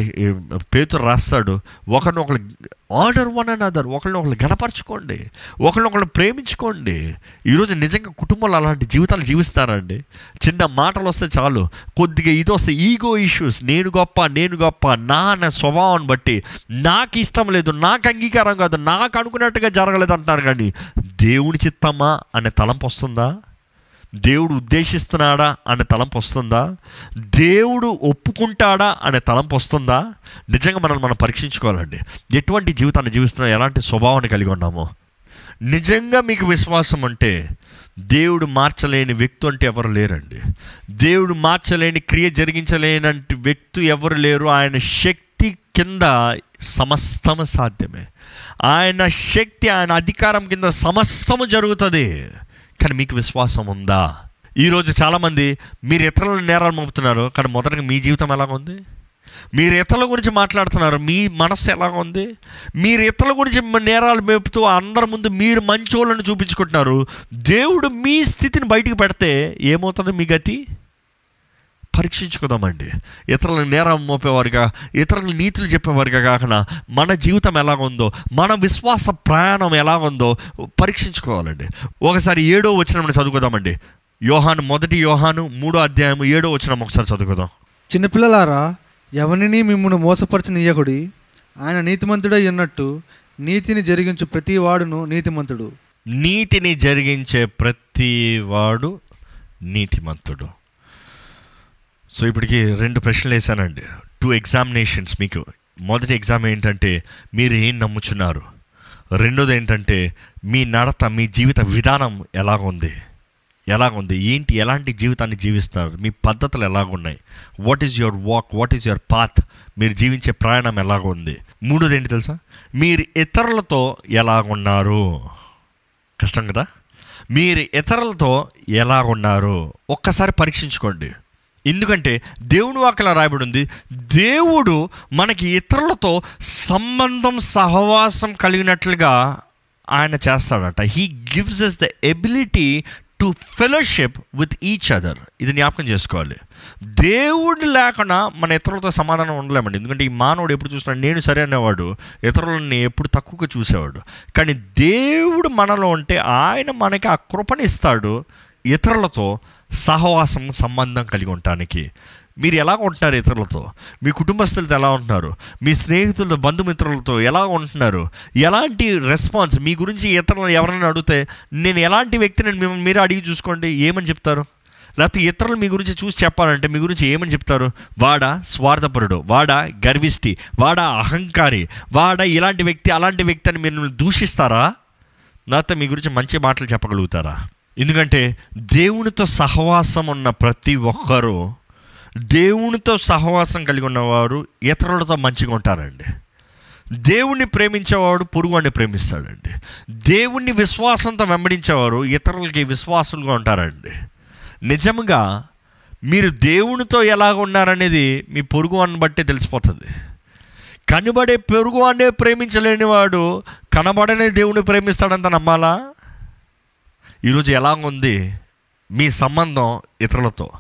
పేతురు రాస్తాడు ఒకరిని ఒకరు ఆర్డర్ వన్ అండ్ అదర్ ఒకరిని ఒకరు గణపరచుకోండి. ఒకరిని ఒకరు ప్రేమించుకోండి. ఈరోజు నిజంగా కుటుంబంలో అలాంటి జీవితాలు జీవిస్తారండి. చిన్న మాటలు వస్తే చాలు. కొద్దిగా ఇది వస్తే ఈగో ఇష్యూస్ నేను గొప్ప నేను గొప్ప నా అనే స్వభావాన్ని బట్టి నాకు ఇష్టం లేదు నాకు అంగీకారం కాదు నాకు అనుకున్నట్టుగా జరగలేదు అంటారు కానీ దేవుని చిత్తమా అనే తలంపు వస్తుందా? దేవుడు ఉద్దేశిస్తున్నాడా అనే తలంపు వస్తుందా? దేవుడు ఒప్పుకుంటాడా అనే తలంపు వస్తుందా? నిజంగా మనం మనం పరీక్షించుకోవాలండి. ఎటువంటి జీవితాన్ని జీవిస్తున్నా? ఎలాంటి స్వభావాన్ని కలిగి ఉన్నామో? నిజంగా మీకు విశ్వాసం అంటే దేవుడు మార్చలేని వ్యక్తి అంటే ఎవరు లేరండి. దేవుడు మార్చలేని క్రియ జరిగించలేనంటి వ్యక్తి ఎవరు లేరు. ఆయన శక్తి కింద సమస్తము సాధ్యమే. ఆయన శక్తి ఆయన అధికారం కింద సమస్తము జరుగుతుంది. కానీ మీకు విశ్వాసం ఉందా? ఈరోజు చాలామంది మీరు ఇతరుల నేరాలు మోపుతున్నారు కానీ మొదటగా మీ జీవితం ఎలాగుంది మీరు ఇతరుల గురించి మాట్లాడుతున్నారు మీ మనస్సు ఎలాగ ఉంది? మీరు ఇతరుల గురించి నేరాలు మేపుతూ అందరి ముందు మీరు మంచోళ్ళని చూపించుకుంటున్నారు. దేవుడు మీ స్థితిని బయటికి పెడితే ఏమవుతుంది మీ గతి? పరీక్షించుకుందామండి. ఇతరులను నేరం మోపేవారుగా ఇతరుల నీతులు చెప్పేవారుగా కాకుండా మన జీవితం ఎలాగుందో మన విశ్వాస ప్రయాణం ఎలాగుందో పరీక్షించుకోవాలండి. ఒకసారి ఏడో వచ్చిన చదువుకుందామండి. యోహాను మొదటి యోహాను మూడో అధ్యాయం ఏడో వచ్చిన ఒకసారి చదువుకుందాం. చిన్నపిల్లలారా ఎవరిని మిమ్మల్ని మోసపరచనీయకుడి ఆయన నీతిమంతుడై ఉన్నట్టు నీతిని జరిగించు ప్రతి వాడును నీతిమంతుడు. నీతిని జరిగించే ప్రతి వాడు నీతిమంతుడు. సో ఇప్పటికి రెండు ప్రశ్నలు వేసానండి టూ ఎగ్జామినేషన్స్ మీకు. మొదటి ఎగ్జామ్ ఏంటంటే మీరు ఏం నమ్ముచున్నారు? రెండోది ఏంటంటే మీ నడత మీ జీవిత విధానం ఎలాగుంది? ఎలాగుంది? ఏంటి? ఎలాంటి జీవితాన్ని జీవిస్తారు మీ పద్ధతులు ఎలాగున్నాయి? What is your walk what is your path మీరు జీవించే ప్రయాణం ఎలాగుంది? మూడోది ఏంటి తెలుసా? మీరు ఇతరులతో ఎలాగున్నారు? కష్టం కదా? మీరు ఇతరులతో ఎలాగున్నారు? ఒక్కసారి పరీక్షించుకోండి. ఎందుకంటే దేవుని వాక్యం రాయబడి ఉంది దేవుడు మనకి ఇతరులతో సంబంధం సహవాసం కలిగినట్లుగా ఆయన చేస్తాడట. He gives us the ability to fellowship with each other ఇది జ్ఞాపకం చేసుకోవాలి. దేవుడు లేకుండా మన ఇతరులతో సమాధానం ఉండలేమండి. ఎందుకంటే ఈ మానవుడు ఎప్పుడు చూసినా నేను సరే అనేవాడు ఇతరులని ఎప్పుడు తక్కువగా చూసేవాడు. కానీ దేవుడు మనలో ఉంటే ఆయన మనకి ఆ కృపణిస్తాడు ఇతరులతో సహవాసం సంబంధం కలిగి ఉండటానికి. మీరు ఎలా ఉంటున్నారు ఇతరులతో? మీ కుటుంబస్తులతో ఎలా ఉంటున్నారు? మీ స్నేహితులతో బంధుమిత్రులతో ఎలా ఉంటున్నారు? ఎలాంటి రెస్పాన్స్? మీ గురించి ఇతరులు ఎవరైనా అడిగితే నేను ఎలాంటి వ్యక్తిని మిమ్మల్ని మీరే అడిగి చూసుకోండి ఏమని చెప్తారు? లేకపోతే ఇతరులు మీ గురించి చూసి చెప్పాలంటే మీ గురించి ఏమని చెప్తారు? వాడా స్వార్థపరుడు వాడా గర్విష్టి వాడా అహంకారి వాడా ఇలాంటి వ్యక్తి అలాంటి వ్యక్తి అని మీరు దూషిస్తారా? లేకపోతే మీ గురించి మంచి మాటలు చెప్పగలుగుతారా? ఎందుకంటే దేవునితో సహవాసం ఉన్న ప్రతి ఒక్కరూ దేవునితో సహవాసం కలిగి ఉన్నవారు ఇతరులతో మంచిగా ఉంటారండి. దేవుణ్ణి ప్రేమించేవాడు పురుగుని ప్రేమిస్తాడండి. దేవుణ్ణి విశ్వాసంతో వెంబడించేవారు ఇతరులకి విశ్వాసులుగా ఉంటారండి. నిజంగా మీరు దేవునితో ఎలాగ ఉన్నారనేది మీ పొరుగు అని బట్టే తెలిసిపోతుంది. కనబడే పొరుగువాడినే ప్రేమించలేని వాడు కనబడనే దేవుని ప్రేమిస్తాడంత నమ్మాలా? ఈరోజు ఎలా ఉంది మీ సంబంధం ఇతరులతో?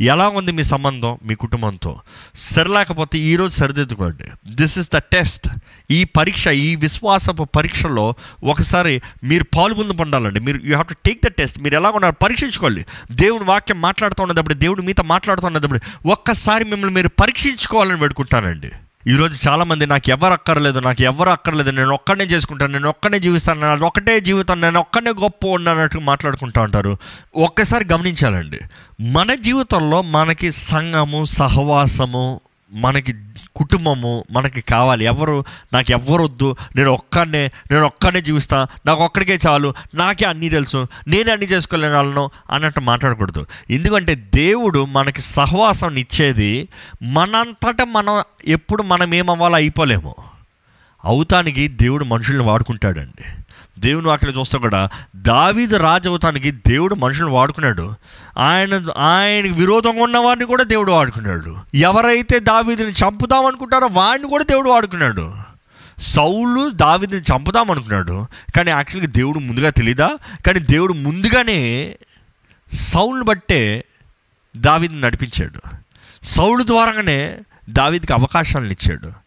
ఎలా ఉంది మీ సంబంధం మీ కుటుంబంతో? సరిలేకపోతే ఈరోజు సరిదిద్దుకోండి. దిస్ ఇస్ ద టెస్ట్ ఈ పరీక్ష ఈ విశ్వాసపు పరీక్షలో ఒకసారి మీరు పాల్గొందు పొందాలండి. మీరు you have to take the test మీరు ఎలా ఉన్నారు పరీక్షించుకోవాలి దేవుని వాక్యం మాట్లాడుతూ ఉన్నప్పుడు దేవుడు మీతో మాట్లాడుతూ ఉన్నప్పుడు ఒక్కసారి మిమ్మల్ని మీరు పరీక్షించుకోవాలని పెట్టుకుంటానండి ఈరోజు చాలామంది నాకు ఎవరు అక్కర్లేదు నాకు ఎవరు అక్కర్లేదు నేను ఒక్కడనే చేసుకుంటాను నేను ఒక్కడే జీవిస్తాను నేను ఒక్కటే జీవితం నేను ఒక్కడే గొప్ప ఉన్నట్టు మాట్లాడుకుంటూ ఉంటారు. ఒక్కసారి గమనించాలండి. మన జీవితంలో మనకి సంఘము సహవాసము మనకి కుటుంబము మనకి కావాలి. ఎవరు? నాకు ఎవ్వరు వద్దు నేను ఒక్కనే నేను ఒక్కనే జీవిస్తా. నాకు ఒక్కడికే చాలు. నాకే అన్నీ తెలుసు. నేనే అన్నీ చేసుకోలేని వాళ్ళను అన్నట్టు మాట్లాడకూడదు. ఎందుకంటే దేవుడు మనకి సహవాసం ఇచ్చేది మనంతటా మనం ఎప్పుడు మనం ఏమవ్వాలో అయిపోలేము. అవుతానికి దేవుడు మనుషుల్ని వాడుకుంటాడండి. దేవుని వాక్యలో చూస్తే కూడా. దావీదు రాజవతానికి దేవుడు మనుషులను వాడుకున్నాడు. ఆయన ఆయనకి విరోధంగా ఉన్న వాడిని కూడా దేవుడు వాడుకున్నాడు. ఎవరైతే దావీదుని చంపుదాం అనుకుంటారో వాడిని కూడా దేవుడు వాడుకున్నాడు. సౌలు దావీదుని చంపుదాం అనుకున్నాడు. కానీ యాక్చువల్గా దేవుడు ముందుగా తెలీదా? కానీ దేవుడు ముందుగానే సౌల్ని బట్టే దావీదుని నడిపించాడు. సౌలు ద్వారానే దావీదికి అవకాశాలను ఇచ్చాడు.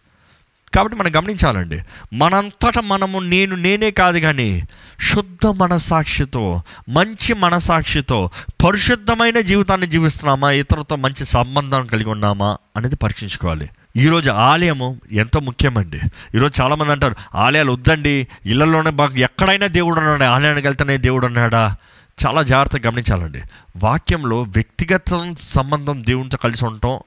కాబట్టి మనం గమనించాలండి మనంతట మనము నేను నేనే కాదు కానీ శుద్ధ మనసాక్షితో మంచి మనసాక్షితో పరిశుద్ధమైన జీవితాన్ని జీవిస్తున్నామా ఇతరులతో మంచి సంబంధం కలిగి ఉన్నామా అనేది పరీక్షించుకోవాలి. ఈరోజు ఆలయము ఎంతో ముఖ్యమండి. ఈరోజు చాలామంది అంటారు ఆలయాలు వద్దండి ఇళ్ళలోనే బాగా ఎక్కడైనా దేవుడు ఉన్నాడు ఆలయానికి వెళ్తేనే దేవుడు ఉన్నాడా చాలా జాగ్రత్తగా గమనించాలండి. వాక్యంలో వ్యక్తిగత సంబంధం దేవునితో కలిసి ఉండటం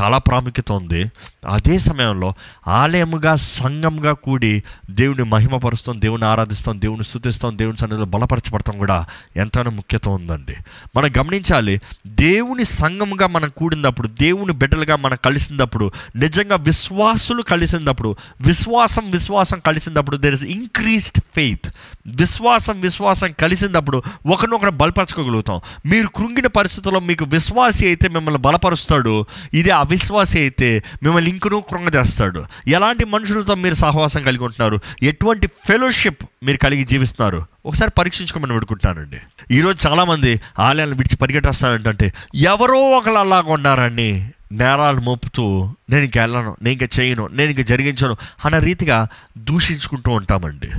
చాలా ప్రాముఖ్యత ఉంది. అదే సమయంలో ఆలయముగా సంఘంగా కూడి దేవుని మహిమపరుస్తాం దేవుని ఆరాధిస్తాం దేవుని స్థుతిస్తాం దేవుని సన్నిధిలో బలపరచబడతాం కూడా ఎంతైనా ముఖ్యత ఉందండి. మనం గమనించాలి దేవుని సంఘముగా మనం కూడినప్పుడు దేవుని బిడ్డలుగా మనం కలిసినప్పుడు నిజంగా విశ్వాసులు కలిసినప్పుడు విశ్వాసం విశ్వాసం కలిసినప్పుడు దెర్ ఇస్ ఇంక్రీస్డ్ ఫెయిత్ విశ్వాసం విశ్వాసం కలిసినప్పుడు ఒకరినొకరు బలపరచుకోగలుగుతాం. మీరు కృంగిన పరిస్థితుల్లో మీకు విశ్వాసి అయితే మిమ్మల్ని బలపరుస్తాడు. ఇది అవిశ్వాసి అయితే మిమ్మల్ని ఇంకనూ కృంగజేస్తాడు. ఎలాంటి మనుషులతో మీరు సహవాసం కలిగి ఉంటున్నారు? ఎటువంటి ఫెలోషిప్ మీరు కలిగి జీవిస్తున్నారు? ఒకసారి పరీక్షించుకోమని పెడుకుంటానండి ఈరోజు చాలామంది ఆలయాలను విడిచి పరిగెట్టేస్తానంటే ఎవరో ఒకరు అలాగా ఉన్నారని నేరాలు మోపుతూ నేను ఇంక వెళ్ళను నేను ఇంక చేయను నేను ఇంక జరిగించను అన్న రీతిగా దూషించుకుంటూ ఉంటామండి.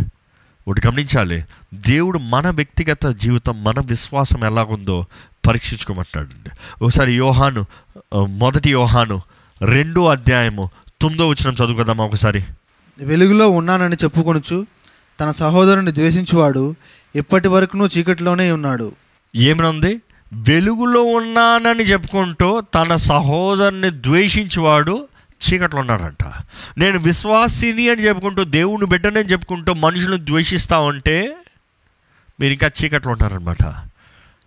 ఒకటి గమనించాలి దేవుడు మన వ్యక్తిగత జీవితం మన విశ్వాసం ఎలాగుందో పరీక్షించుకోమంటాడండి ఒకసారి యోహాను మొదటి యోహాను రెండో అధ్యాయము తొమ్మిదో వచ్చిన చదువుకుందామా ఒకసారి? వెలుగులో ఉన్నానని చెప్పుకొనుచు తన సహోదరుని ద్వేషించువాడు ఎప్పటి వరకును చీకటిలోనే ఉన్నాడు. ఏమనుంది? వెలుగులో ఉన్నానని చెప్పుకుంటూ తన సహోదరుని ద్వేషించేవాడు చీకట్లో ఉన్నాడంట. నేను విశ్వాసిని అని చెప్పుకుంటూ దేవుని బిడ్డని అని చెప్పుకుంటూ మనుషులను ద్వేషిస్తా ఉంటే మీరు ఇంకా చీకట్లో ఉంటారనమాట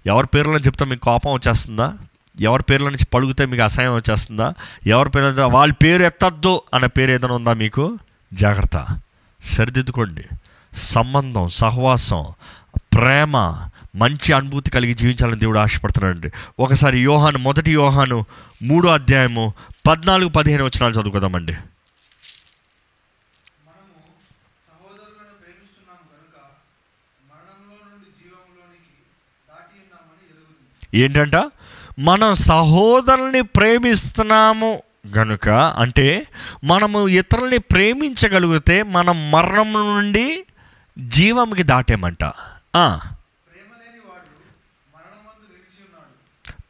ఎవరి పేర్లను చెప్తే మీకు కోపం వచ్చేస్తుందా? ఎవరి పేర్ల నుంచి పలుకుతే మీకు అసహ్యం వచ్చేస్తుందా? ఎవరి పేర్ల వాళ్ళ పేరు ఎత్తద్దు అనే పేరు ఏదైనా ఉందా మీకు? జాగ్రత్త. సరిదిద్దుకోండి. సంబంధం సహవాసం ప్రేమ మంచి అనుభూతి కలిగి జీవించాలని దేవుడు ఆశపడుతున్నాడండి. ఒకసారి యోహాను మొదటి యోహాను మూడో అధ్యాయము పద్నాలుగు పదిహేను వచ్చినాలు చదువుకుందామండి మనము సహోదరులను ప్రేమిస్తున్నాము కనుక మరణంలో నుండి జీవంలోనికి ఏంటంట? మనం సహోదరుల్ని ప్రేమిస్తున్నాము గనుక అంటే మనము ఇతరుల్ని ప్రేమించగలిగితే మనం మరణం నుండి జీవంకి దాటేమంట.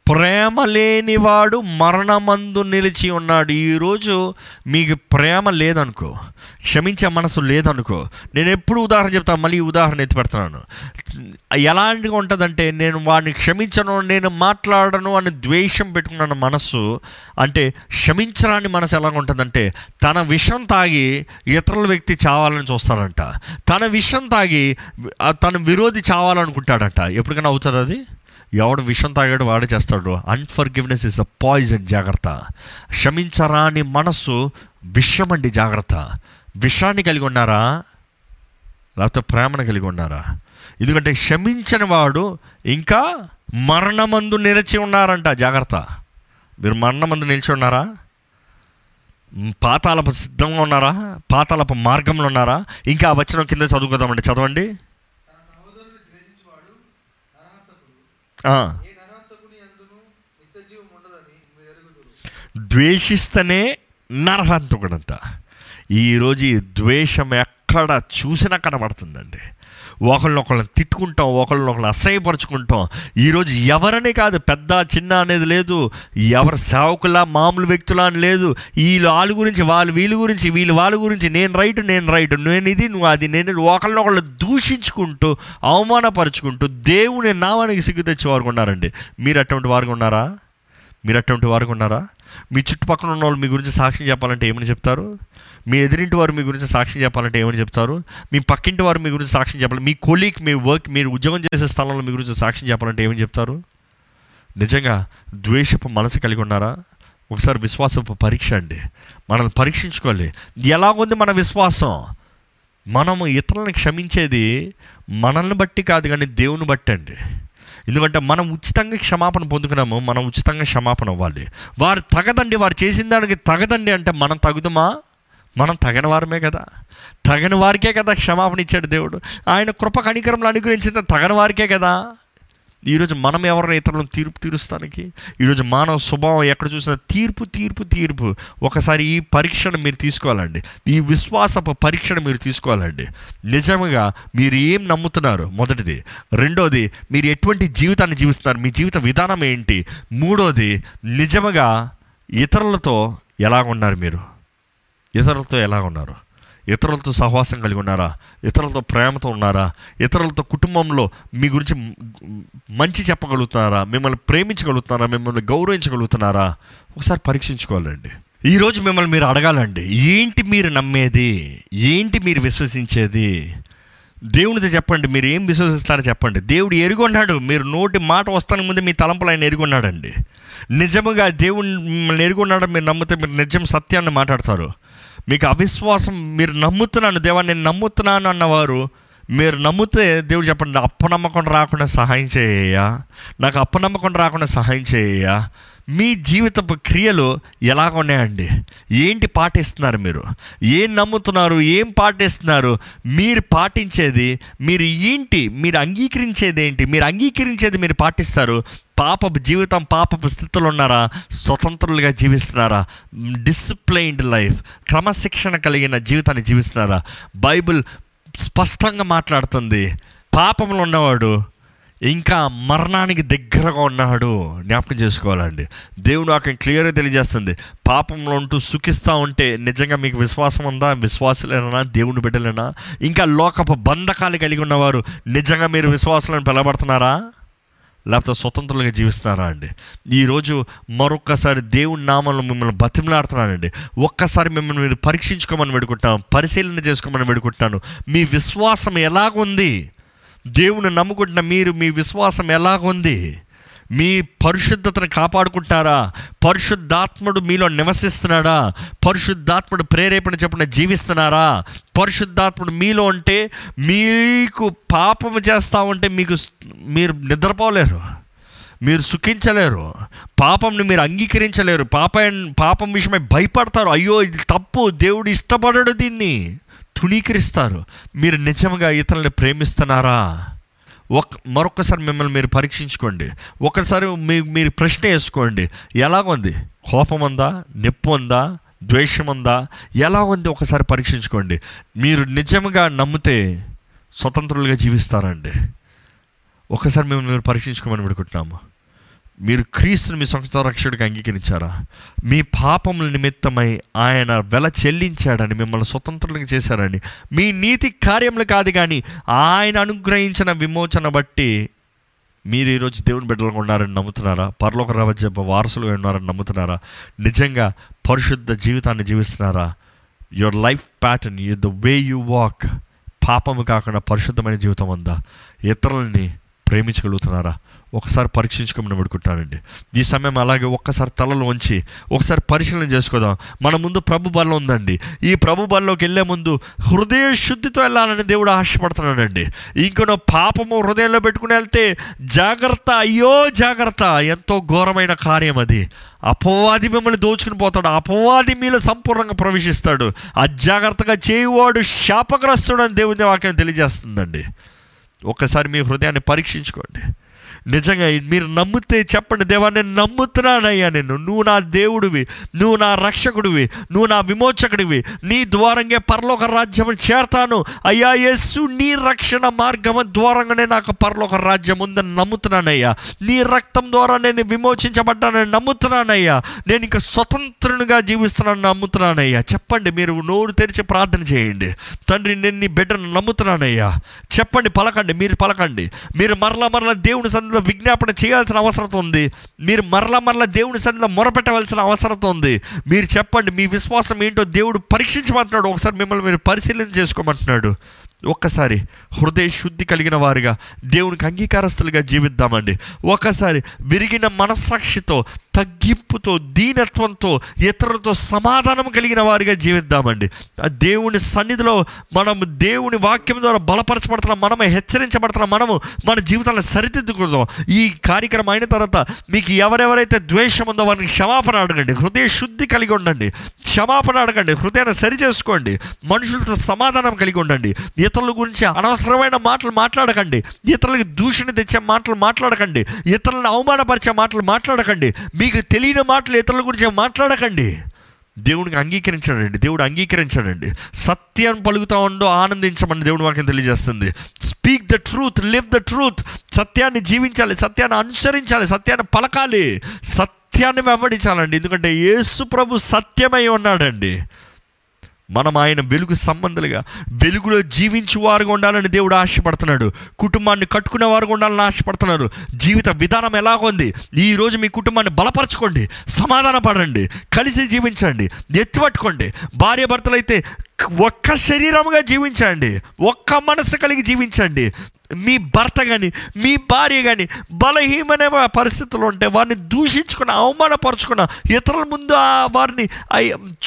ప్రేమ లేనివాడు మరణమందు నిలిచి ఉన్నాడు. ఈరోజు మీకు ప్రేమ లేదనుకో క్షమించే మనసు లేదనుకో నేను ఎప్పుడు ఉదాహరణ చెప్తాను మళ్ళీ ఉదాహరణ ఎత్తి పెడుతున్నాను ఎలాంటిగా ఉంటుందంటే నేను వాడిని క్షమించను నేను మాట్లాడను అని ద్వేషం పెట్టుకున్న మనస్సు అంటే క్షమించరాని మనసు ఎలా ఉంటుందంటే తన విషం తాగి ఇతరుల వ్యక్తి చావాలని చూస్తాడంట. తన విషం తాగి తన విరోధి చావాలనుకుంటాడంట. ఎప్పటికైనా అవుతుంది అది? ఎవడు విషం తాగాడు వాడే చేస్తాడు. అన్ఫర్గివ్నెస్ ఇస్ అ పాయిజన్ జాగ్రత్త. క్షమించరాని మనస్సు విషం అండి జాగ్రత్త. విషాన్ని కలిగి ఉన్నారా? లేకపోతే ప్రేమను కలిగి ఉన్నారా? ఎందుకంటే క్షమించని వాడు ఇంకా మరణమందు నిలిచి ఉన్నారంట జాగ్రత్త. మీరు మరణమందు నిలిచి ఉన్నారా? పాతాలపు సిద్ధంగా ఉన్నారా? పాతాలపు మార్గంలో ఉన్నారా? ఇంకా వచ్చిన కింద చదువుకుందామండి. చదవండి తన సహోదరుని ద్వేషించువాడు నరహంతకుడు ఆ. ఏ నరహంతకుని అందును నిత్య జీవం ఉండదని మీరు ఎరుగుదురు ద్వేషిస్తేనే నరహంతకుడంట ఈరోజు ఈ ద్వేషం ఎక్కడ చూసినా కనబడుతుందండి. ఒకళ్ళనొకళ్ళని తిట్టుకుంటాం ఒకళ్ళనొకళ్ళు అసహ్యపరుచుకుంటాం. ఈరోజు ఎవరని కాదు పెద్ద చిన్న అనేది లేదు. ఎవరు సేవకులా మామూలు వ్యక్తులా అని లేదు. వీళ్ళు వాళ్ళ గురించి వాళ్ళు వీళ్ళ గురించి వీళ్ళు వాళ్ళ గురించి నేను రైట్ నేను రైట్ నేను ఇది నువ్వు అది నేను ఒకళ్ళనొకళ్ళు దూషించుకుంటూ అవమానపరుచుకుంటూ దేవుని నామానికి సిగ్గు తెచ్చి వారు ఉన్నారండి. మీరు అటువంటి వారు ఉన్నారా? మీరు అటువంటి వారు ఉన్నారా? మీ చుట్టుపక్కల ఉన్న వాళ్ళు మీ గురించి సాక్ష్యం చెప్పాలంటే ఏమని చెప్తారు? మీ ఎదురింటి వారు మీ గురించి సాక్ష్యం చెప్పాలంటే ఏమని చెప్తారు? మీ పక్కింటి వారు మీ గురించి సాక్ష్యం చెప్పాలి మీ కొలీగ్ మీ వర్క్ మీరు ఉద్యోగం చేసే స్థలంలో మీ గురించి సాక్ష్యం చెప్పాలంటే ఏమని చెప్తారు? నిజంగా ద్వేషపు మనసు కలిగి ఉన్నారా? ఒకసారి విశ్వాసపు పరీక్ష అండి. మనల్ని పరీక్షించుకోవాలి ఎలాగుంది మన విశ్వాసం? మనము ఇతరులను క్షమించేది మనల్ని బట్టి కాదు కానీ దేవుని బట్టి అండి ఎందుకంటే మనం ఉచితంగా క్షమాపణ పొందుకున్నాము మనం ఉచితంగా క్షమాపణ అవ్వాలి. వారు తగదండి వారు చేసిన దానికి తగదండి అంటే మనం తగుదమా? మనం తగిన వారమే కదా. తగిన వారికే కదా క్షమాపణ ఇచ్చాడు దేవుడు. ఆయన కృప కనికరంలో అనుగ్రహించిన తగిన వారికే కదా. ఈరోజు మనం ఎవరైనా ఇతరులను తీర్పు తీరుస్తానికి? ఈరోజు మానవ స్వభావం ఎక్కడ చూసినా తీర్పు తీర్పు తీర్పు. ఒకసారి ఈ పరీక్షను మీరు తీసుకోవాలండి. ఈ విశ్వాసపు పరీక్షను మీరు తీసుకోవాలండి. నిజంగా మీరు ఏం నమ్ముతున్నారు? మొదటిది. రెండోది మీరు ఎటువంటి జీవితాన్ని జీవిస్తున్నారు? మీ జీవిత విధానం ఏంటి? మూడోది నిజముగా ఇతరులతో ఎలా ఉన్నారు మీరు? ఇతరులతో ఎలా ఉన్నారు ఇతరులతో సహవాసం కలిగి ఉన్నారా? ఇతరులతో ప్రేమతో ఉన్నారా? ఇతరులతో కుటుంబంలో మీ గురించి మంచి చెప్పగలుగుతున్నారా? మిమ్మల్ని ప్రేమించగలుగుతున్నారా? మిమ్మల్ని గౌరవించగలుగుతున్నారా? ఒకసారి పరీక్షించుకోవాలండి. ఈరోజు మిమ్మల్ని మీరు అడగాలండి. ఏంటి మీరు నమ్మేది? ఏంటి మీరు విశ్వసించేది? దేవునితో చెప్పండి. మీరు ఏం విశ్వసిస్తారో చెప్పండి. దేవుడు ఎరుగున్నాడు. మీరు నోటి మాట వస్తానికి ముందే మీ తలంపులు ఆయన ఎరుగున్నాడండి. నిజముగా దేవుని మిమ్మల్ని ఎరుగున్నాడు. మీరు నమ్మితే మీరు నిజం సత్యాన్ని మాట్లాడతారు. మీకు అవిశ్వాసం మీరు నమ్ముతున్నాను దేవా నేను నమ్ముతున్నాను అన్నవారు మీరు నమ్మితే దేవుడు చెప్పండి అప్పనమ్మకం రాకుండా సహాయం చేయ నాకు అప్పనమ్మకం రాకుండా సహాయం చేయ మీ జీవితపు క్రియలు ఎలాగ ఉన్నాయండి? ఏంటి పాటిస్తున్నారు మీరు? ఏం నమ్ముతున్నారు? ఏం పాటిస్తున్నారు? మీరు పాటించేది మీరు ఏంటి? మీరు అంగీకరించేది ఏంటి? మీరు అంగీకరించేది మీరు పాటిస్తారు? పాపపు జీవితం పాపపు స్థితిలో ఉన్నారా? స్వతంత్రులుగా జీవిస్తున్నారా? డిసిప్లైన్డ్ లైఫ్ క్రమశిక్షణ కలిగిన జీవితాన్ని జీవిస్తున్నారా? బైబిల్ స్పష్టంగా మాట్లాడుతుంది. పాపంలో ఉన్నవాడు ఇంకా మరణానికి దగ్గరగా ఉన్నాడు. జ్ఞాపకం చేసుకోవాలండి. దేవుడు అక్కడ క్లియర్గా తెలియజేస్తుంది. పాపంలో ఉంటూ సుఖిస్తూ ఉంటే నిజంగా మీకు విశ్వాసం ఉందా? విశ్వాసులేనా? దేవుని బిడ్డలేనా? ఇంకా లోకపు బంధకాలు కలిగి ఉన్నవారు నిజంగా మీరు విశ్వాసాలను పిలబడుతున్నారా లేకపోతే స్వతంత్రులుగా జీవిస్తున్నారా అండి? ఈరోజు మరొక్కసారి దేవుని నామంలో మిమ్మల్ని బతిమలాడుతున్నానండి. ఒక్కసారి మిమ్మల్ని మీరు పరీక్షించుకోమని వేడుకుంటాను పరిశీలన చేసుకోమని వేడుకుంటాను. మీ విశ్వాసం ఎలాగుంది? దేవుని నమ్ముకుంటున్న మీరు మీ విశ్వాసం ఎలాగుంది మీ పరిశుద్ధతను కాపాడుకుంటారా పరిశుద్ధాత్ముడు మీలో నివసిస్తున్నాడా? పరిశుద్ధాత్ముడు ప్రేరేపణ చెప్పిన జీవిస్తున్నారా? పరిశుద్ధాత్ముడు మీలో ఉంటే మీకు పాపము చేస్తా ఉంటే మీకు మీరు నిద్రపోలేరు. మీరు సుఖించలేరు. పాపంని మీరు అంగీకరించలేరు. పాప పాపం విషయమై భయపడతారు. అయ్యో ఇది తప్పు. దేవుడు ఇష్టపడడు దీన్ని. తుణీకరిస్తారు. మీరు నిజంగా ఇతరులను ప్రేమిస్తున్నారా? ఒక మరొకసారి మిమ్మల్ని మీరు పరీక్షించుకోండి. ఒకసారి మీ మీరు ప్రశ్న వేసుకోండి. ఎలాగుంది? కోపం ఉందా నొప్పి ఉందా ద్వేషం ఉందా ఎలా ఉంది ఒకసారి పరీక్షించుకోండి. మీరు నిజంగా నమ్మితే స్వతంత్రులుగా జీవిస్తారండి. ఒకసారి మిమ్మల్ని మీరు పరీక్షించుకోమని పెడుకుంటున్నాము మీరు క్రీస్తుని మీ సొంత రక్షకుడికి అంగీకరించారా? మీ పాపముల నిమిత్తమై ఆయన వెల చెల్లించాడని మిమ్మల్ని స్వతంత్రులకు చేశారని. మీ నీతి కార్యములు కాదు కానీ ఆయన అనుగ్రహించిన విమోచన బట్టి మీరు ఈరోజు దేవుని బిడ్డలుగా ఉన్నారని నమ్ముతున్నారా? పరలోక రాజ్య వారసులుగా ఉన్నారని నమ్ముతున్నారా? నిజంగా పరిశుద్ధ జీవితాన్ని జీవిస్తున్నారా? Your life pattern you the way you walk పాపము కాకుండా పరిశుద్ధమైన జీవితం ఉందా? ఇతరులని ప్రేమించగలుగుతున్నారా? ఒకసారి పరీక్షించుకోమని పెడుకుంటానండి. ఈ సమయం అలాగే ఒక్కసారి తలలో ఉంచి ఒకసారి పరిశీలన చేసుకోదాం. మన ముందు ప్రభు బలం ఉందండి. ఈ ప్రభు బలంలోకి వెళ్ళే ముందు హృదయ శుద్ధితో వెళ్ళాలని దేవుడు ఆశపడుతున్నాడండి. ఇంకొన పాపము హృదయంలో పెట్టుకుని వెళ్తే జాగ్రత్త అయ్యో జాగ్రత్త. ఎంతో ఘోరమైన కార్యం అది. అపవాది మిమ్మల్ని దోచుకుని పోతాడు. అపవాది మీలో సంపూర్ణంగా ప్రవేశిస్తాడు. అజాగ్రత్తగా చేయువాడు శాపగ్రస్తుడు అని దేవుని వాక్యం తెలియజేస్తుందండి. ఒక్కసారి మీ హృదయాన్ని పరీక్షించుకోండి. నిజంగా మీరు నమ్మితే చెప్పండి దేవా నేను నమ్ముతున్నానయ్యా నేను నువ్వు నా దేవుడివి నువ్వు నా రక్షకుడివి నువ్వు నా విమోచకుడివి. నీ ద్వారంగా పరలోక రాజ్యం చేరతాను. అయ్యా యేసు నీ రక్షణ మార్గం ద్వారంగానే నాకు పరలోక రాజ్యం ఉందని నమ్ముతున్నానయ్యా. నీ రక్తం ద్వారా నేను విమోచించబడ్డానని నమ్ముతున్నానయ్యా. నేను ఇంకా స్వతంత్రునిగా జీవిస్తున్నాను నమ్ముతున్నానయ్యా. చెప్పండి మీరు నోరు తెరిచి ప్రార్థన చేయండి. తండ్రి నేను నీ బిడ్డను నమ్ముతున్నానయ్యా. చెప్పండి పలకండి మీరు పలకండి. మీరు మరలా మరలా దేవుని సన్నిధిలో విజ్ఞాపన చేయాల్సిన అవసరం ఉంది. మీరు మరలా మరలా దేవుని సన్నిధిలో మొరపెట్టవలసిన అవసరం ఉంది. మీరు చెప్పండి మీ విశ్వాసం ఏంటో దేవుడు పరీక్షించమంటున్నాడు. ఒకసారి మిమ్మల్ని మీరు పరిశీలన చేసుకోమంటున్నాడు. ఒక్కసారి హృదయ శుద్ధి కలిగిన వారిగా దేవునికి అంగీకారస్తులుగా జీవిద్దామండి. ఒకసారి విరిగిన మనస్సాక్షితో తగ్గింపుతో దీనత్వంతో ఇతరులతో సమాధానం కలిగిన వారిగా జీవిద్దామండి. ఆ దేవుని సన్నిధిలో మనము దేవుని వాక్యం ద్వారా బలపరచబడుతున్న మనము హెచ్చరించబడుతున్న మనము మన జీవితాన్ని సరిదిద్దుకుందాం. ఈ కార్యక్రమం అయిన తర్వాత మీకు ఎవరెవరైతే ద్వేషం ఉందో వారిని క్షమాపణ అడగండి. హృదయ శుద్ధి కలిగి ఉండండి. క్షమాపణ అడగండి. హృదయాన్ని సరి చేసుకోండి మనుషులతో సమాధానం కలిగి ఉండండి. ఇతరుల గురించి అనవసరమైన మాటలు మాట్లాడకండి. ఇతరులకి దూషణ తెచ్చే మాటలు మాట్లాడకండి. ఇతరులను అవమానపరిచే మాటలు మాట్లాడకండి. మీకు తెలియని మాటలు ఇతరుల గురించి మాట్లాడకండి. దేవునికి అంగీకరించాడండి. దేవుడు అంగీకరించాడండి. సత్యం పలుకుతా ఉండో ఆనందించమని దేవుడు వాక్యం తెలియజేస్తుంది. Speak the truth live the truth సత్యాన్ని జీవించాలి సత్యాన్ని అనుసరించాలి సత్యాన్ని పలకాలి. సత్యాన్ని వెంబడించాలండి. ఎందుకంటే యేసు ప్రభు సత్యమై ఉన్నాడండి. మనం ఆయన వెలుగు సంబంధాలుగా వెలుగులో జీవించు వారుగా ఉండాలని దేవుడు ఆశపడుతున్నాడు. కుటుంబాన్ని కట్టుకునే వారుగా ఉండాలని ఆశపడుతున్నారు. జీవిత విధానం ఎలాగుంది ఈరోజు మీ కుటుంబాన్ని బలపరచుకోండి సమాధాన పడండి కలిసి జీవించండి ఎత్తిపట్టుకోండి. భార్య భర్తలైతే ఒక్క శరీరముగా జీవించండి ఒక్క మనసు కలిగి జీవించండి. మీ భర్త కానీ మీ భార్య కానీ బలహీనమైన పరిస్థితులు ఉంటే వారిని దూషించుకున్న అవమానపరచుకున్న ఇతరుల ముందు వారిని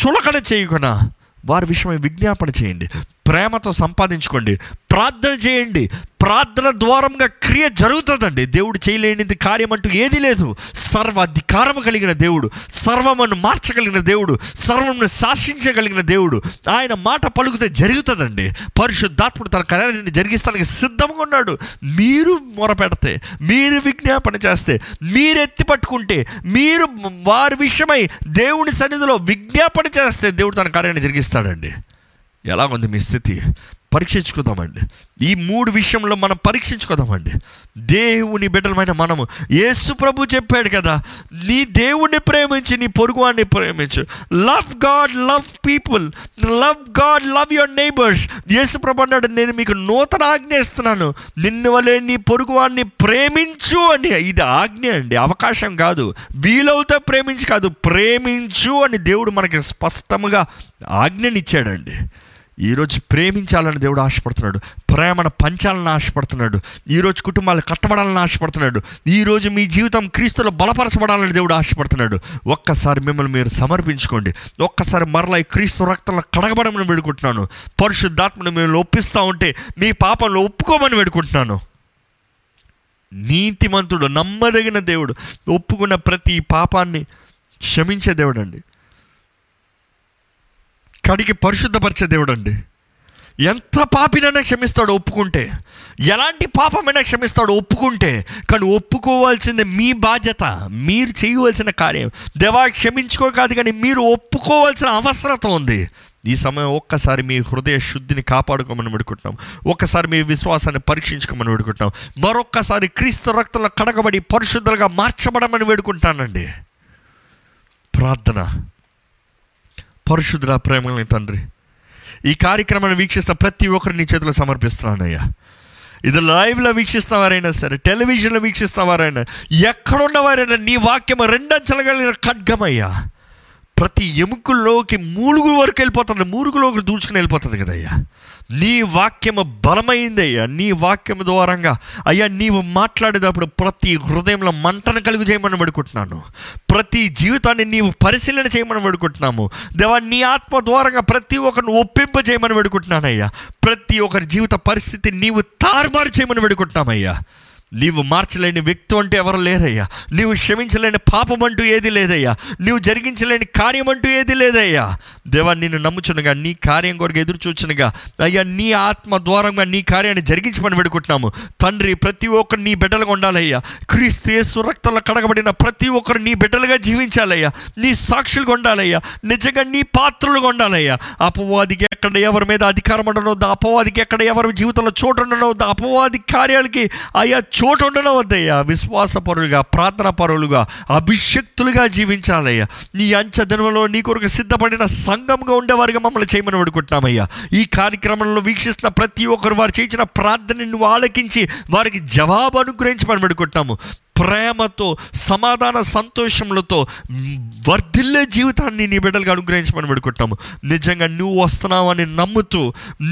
చులకన చేయకున్నా వారి విషయమై విజ్ఞాపన చేయండి. ప్రేమతో సంపాదించుకోండి. ప్రార్థన చేయండి. ప్రార్థన ద్వారంగా క్రియ జరుగుతుందండి. దేవుడు చేయలేనిది కార్యం అంటూ ఏది లేదు. సర్వ అధికారము కలిగిన దేవుడు సర్వమును మార్చగలిగిన దేవుడు సర్వమును శాసించగలిగిన దేవుడు. ఆయన మాట పలుకుతే జరుగుతుందండి. పరిశుద్ధాత్ముడు తన కార్యాన్ని జరిగిస్తానికి సిద్ధంగా ఉన్నాడు. మీరు మొరపెడితే మీరు విజ్ఞాపన చేస్తే మీరు ఎత్తి పట్టుకుంటే మీరు వారి విషయమై దేవుని సన్నిధిలో విజ్ఞాపన చేస్తే దేవుడు తన కార్యాన్ని జరిగిస్తాడండి. ఎలా ఉంది మీ స్థితి? పరీక్షించుకుందామండి. ఈ మూడు విషయంలో మనం పరీక్షించుకుందామండి. దేవుని బిడ్డలమైన మనము. యేసు ప్రభు చెప్పాడు కదా నీ దేవుణ్ణి ప్రేమించి నీ పొరుగువాడిని ప్రేమించు. Love God love people love God love your neighbours యేసు ప్రభు అన్నాడు నేను మీకు నూతన ఆజ్ఞ ఇస్తున్నాను. నిన్ను వలే నీ పొరుగువాడిని ప్రేమించు అని. ఇది ఆజ్ఞ అండి అవకాశం కాదు. వీలవుతా ప్రేమించి కాదు ప్రేమించు అని దేవుడు మనకి స్పష్టముగా ఆజ్ఞనిచ్చాడండి. ఈరోజు ప్రేమించాలని దేవుడు ఆశపడుతున్నాడు. ప్రేమను పంచాలని ఆశపడుతున్నాడు. ఈరోజు కుటుంబాలు కట్టబడాలని ఆశపడుతున్నాడు. ఈరోజు మీ జీవితం క్రీస్తులో బలపరచబడాలని దేవుడు ఆశపడుతున్నాడు. ఒక్కసారి మిమ్మల్ని మీరు సమర్పించుకోండి. ఒక్కసారి మరలా ఈ క్రీస్తు రక్తంలో కడగబడమని వేడుకుంటున్నాను. పరిశుద్ధాత్మను మిమ్మల్ని ఒప్పిస్తూ ఉంటే మీ పాపంలో ఒప్పుకోమని వేడుకుంటున్నాను. నీతిమంతుడు నమ్మదగిన దేవుడు ఒప్పుకున్న ప్రతి పాపాన్ని క్షమించే దేవుడు అండి కడిగి పరిశుద్ధపరిచే దేవుడు అండి ఎంత పాపినైనా క్షమిస్తాడు ఒప్పుకుంటే. ఎలాంటి పాపమైనా క్షమిస్తాడు ఒప్పుకుంటే. కానీ ఒప్పుకోవాల్సింది మీ బాధ్యత మీరు చేయవలసిన కార్యం. దేవా క్షమించుకో కాదు కానీ మీరు ఒప్పుకోవాల్సిన అవసరత ఉంది. ఈ సమయం ఒక్కసారి మీ హృదయ శుద్ధిని కాపాడుకోమని పెడుకుంటున్నాం ఒక్కసారి మీ విశ్వాసాన్ని పరీక్షించుకోమని వేడుకుంటున్నాం. మరొక్కసారి క్రీస్తు రక్తంలో కడగబడి పరిశుద్ధులుగా మార్చబడమని వేడుకుంటానండి ప్రార్థన. పరిశుద్ధ ప్రేమలని తండ్రి. ఈ కార్యక్రమాన్ని వీక్షిస్తున్న ప్రతి ఒక్కరు నీ చేతిలో సమర్పిస్తున్నానయ్యా. ఇది లైవ్లో వీక్షిస్తున్నవారైనా సరే టెలివిజన్లో వీక్షిస్తావారైనా ఎక్కడున్న వారైనా నీ వాక్యం రెండంచలగలిగిన ఖడ్గమయ్యా. ప్రతి ఎముకల్లోకి మూలుగు వరకు వెళ్ళిపోతుంది మూలుగులోకి దూచుకుని వెళ్ళిపోతుంది కదయ్యా నీ వాక్యము బలమైందయ్యా నీ వాక్యం ద్వారంగా. అయ్యా నీవు మాట్లాడేటప్పుడు ప్రతి హృదయంలో మంటను కలుగు చేయమని పడుకుంటున్నాను ప్రతి జీవితాన్ని నీవు పరిశీలన చేయమని పడుకుంటున్నాము దేవా నీ ఆత్మ ద్వారంగా ప్రతి ఒక్కరిని ఒప్పింప చేయమని పెడుకుంటున్నానయ్యా ప్రతి ఒక్కరి జీవిత పరిస్థితి నీవు తారుమారు చేయమని పెడుకుంటున్నామయ్యా నీవు మార్చలేని వ్యక్తి అంటే ఎవరు లేరయ్యా? నీవు క్షమించలేని పాపం అంటూ ఏది లేదయ్యా? నీవు జరిగించలేని కార్యం అంటూ ఏది లేదయ్యా? దేవా నిన్ను నమ్ముచునగా నీ కార్యం కొరకు ఎదురు చూచునగా అయ్యా నీ ఆత్మ ద్వారంగా నీ కార్యాన్ని జరిగించమని పెడుకుంటున్నాము తండ్రి ప్రతి ఒక్కరు నీ బిడ్డలుగా ఉండాలయ్యా. క్రీస్తు యేసు రక్తంలో కడగబడిన ప్రతి ఒక్కరు నీ బిడ్డలుగా జీవించాలయ్యా. నీ సాక్షులుగా ఉండాలయ్యా. నిజంగా నీ పాత్రలుగా ఉండాలయ్యా. అపవాదికి ఎక్కడ ఎవరి మీద అధికారం ఉండనో అపవాదికి ఎక్కడ ఎవరి జీవితంలో చోటు ఉండనో అపవాది కార్యాలకి అయ్యా చోటు ఉండనవద్దయ్యా విశ్వాస పరులుగా ప్రార్థన పరులుగా అభిషక్తులుగా జీవించాలయ్యా. నీ అంచ దినంలో నీ కొరకు సిద్ధపడిన సంఘంగా ఉండేవారిగా మమ్మల్ని చేయమని పడుకుంటున్నామయ్యా ఈ కార్యక్రమంలో వీక్షిస్తున్న ప్రతి ఒక్కరు వారు చేసిన ప్రార్థనని నువ్వు ఆలకించి వారికి జవాబు అనుగ్రహించమని పెడుకుంటున్నాము ప్రేమతో సమాధాన సంతోషములతో వర్ధిల్లే జీవితాన్ని నీ బిడ్డలుగా అనుగ్రహించమని పెడుకుంటాము నిజంగా నువ్వు వస్తున్నావని నమ్ముతూ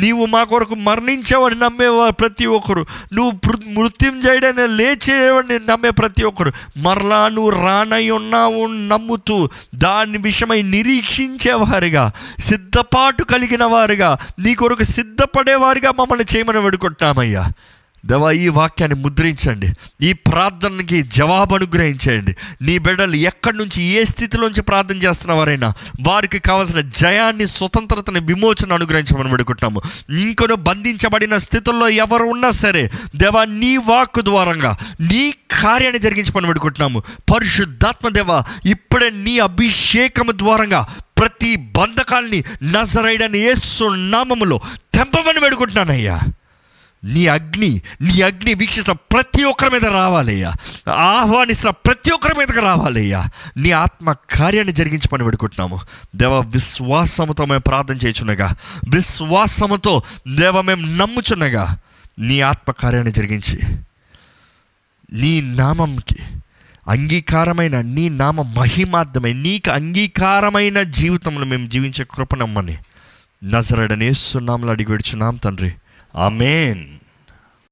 నీవు మా కొరకు మరణించావని నమ్మేవా ప్రతి ఒక్కరు నువ్వు మృ- మృత్యుంజయుడని లేచేవని నమ్మే ప్రతి ఒక్కరు మరలా నువ్వు రానై ఉన్నావు నమ్ముతూ దాని విషయమై నిరీక్షించేవారుగా సిద్ధపాటు కలిగిన వారుగా నీ కొరకు సిద్ధపడేవారుగా మమ్మల్ని చేయమని వేడుకుంటామయ్యా దేవా ఈ వాక్యాన్ని ముద్రించండి. ఈ ప్రార్థనకి జవాబు అనుగ్రహించండి. నీ బిడ్డలు ఎక్కడి నుంచి ఏ స్థితిలోంచి ప్రార్థన చేస్తున్నవారైనా వారికి కావాల్సిన జయాన్ని స్వతంత్రతని విమోచన అనుగ్రహించమని పెడుకుంటాము ఇంకొన బంధించబడిన స్థితుల్లో ఎవరు ఉన్నా సరే దేవా నీ వాక్ ద్వారంగా నీ కార్యాన్ని జరిగించమని పెడుకుంటున్నాము పరిశుద్ధాత్మ దేవ ఇప్పుడే నీ అభిషేకము ద్వారంగా ప్రతి బంధకాల్ని నజరైడని ఏసు నామములో తెంపమని పెడుకుంటున్నానయ్యా నీ అగ్ని నీ అగ్ని వీక్షిస్తున్న ప్రతి ఒక్కరి మీద రావాలయ్యా. ఆహ్వానిస్తున్న ప్రతి ఒక్కరి మీదకి రావాలయ్యా. నీ ఆత్మ కార్యాన్ని జరిగించి పని పెడుకుంటున్నాము దేవ విశ్వాసముతో మేము ప్రార్థన చేయుచున్నగా విశ్వాసముతో దేవ మేము నమ్ముచున్నగా నీ ఆత్మ కార్యాన్ని జరిగించి నీ నామంకి అంగీకారమైన నీ నామ మహిమార్థమై నీకు అంగీకారమైన జీవితంలో మేము జీవించే కృపనమ్మని నజరడనే అడిగి విడుచున్నాం తండ్రి. ఆమెన్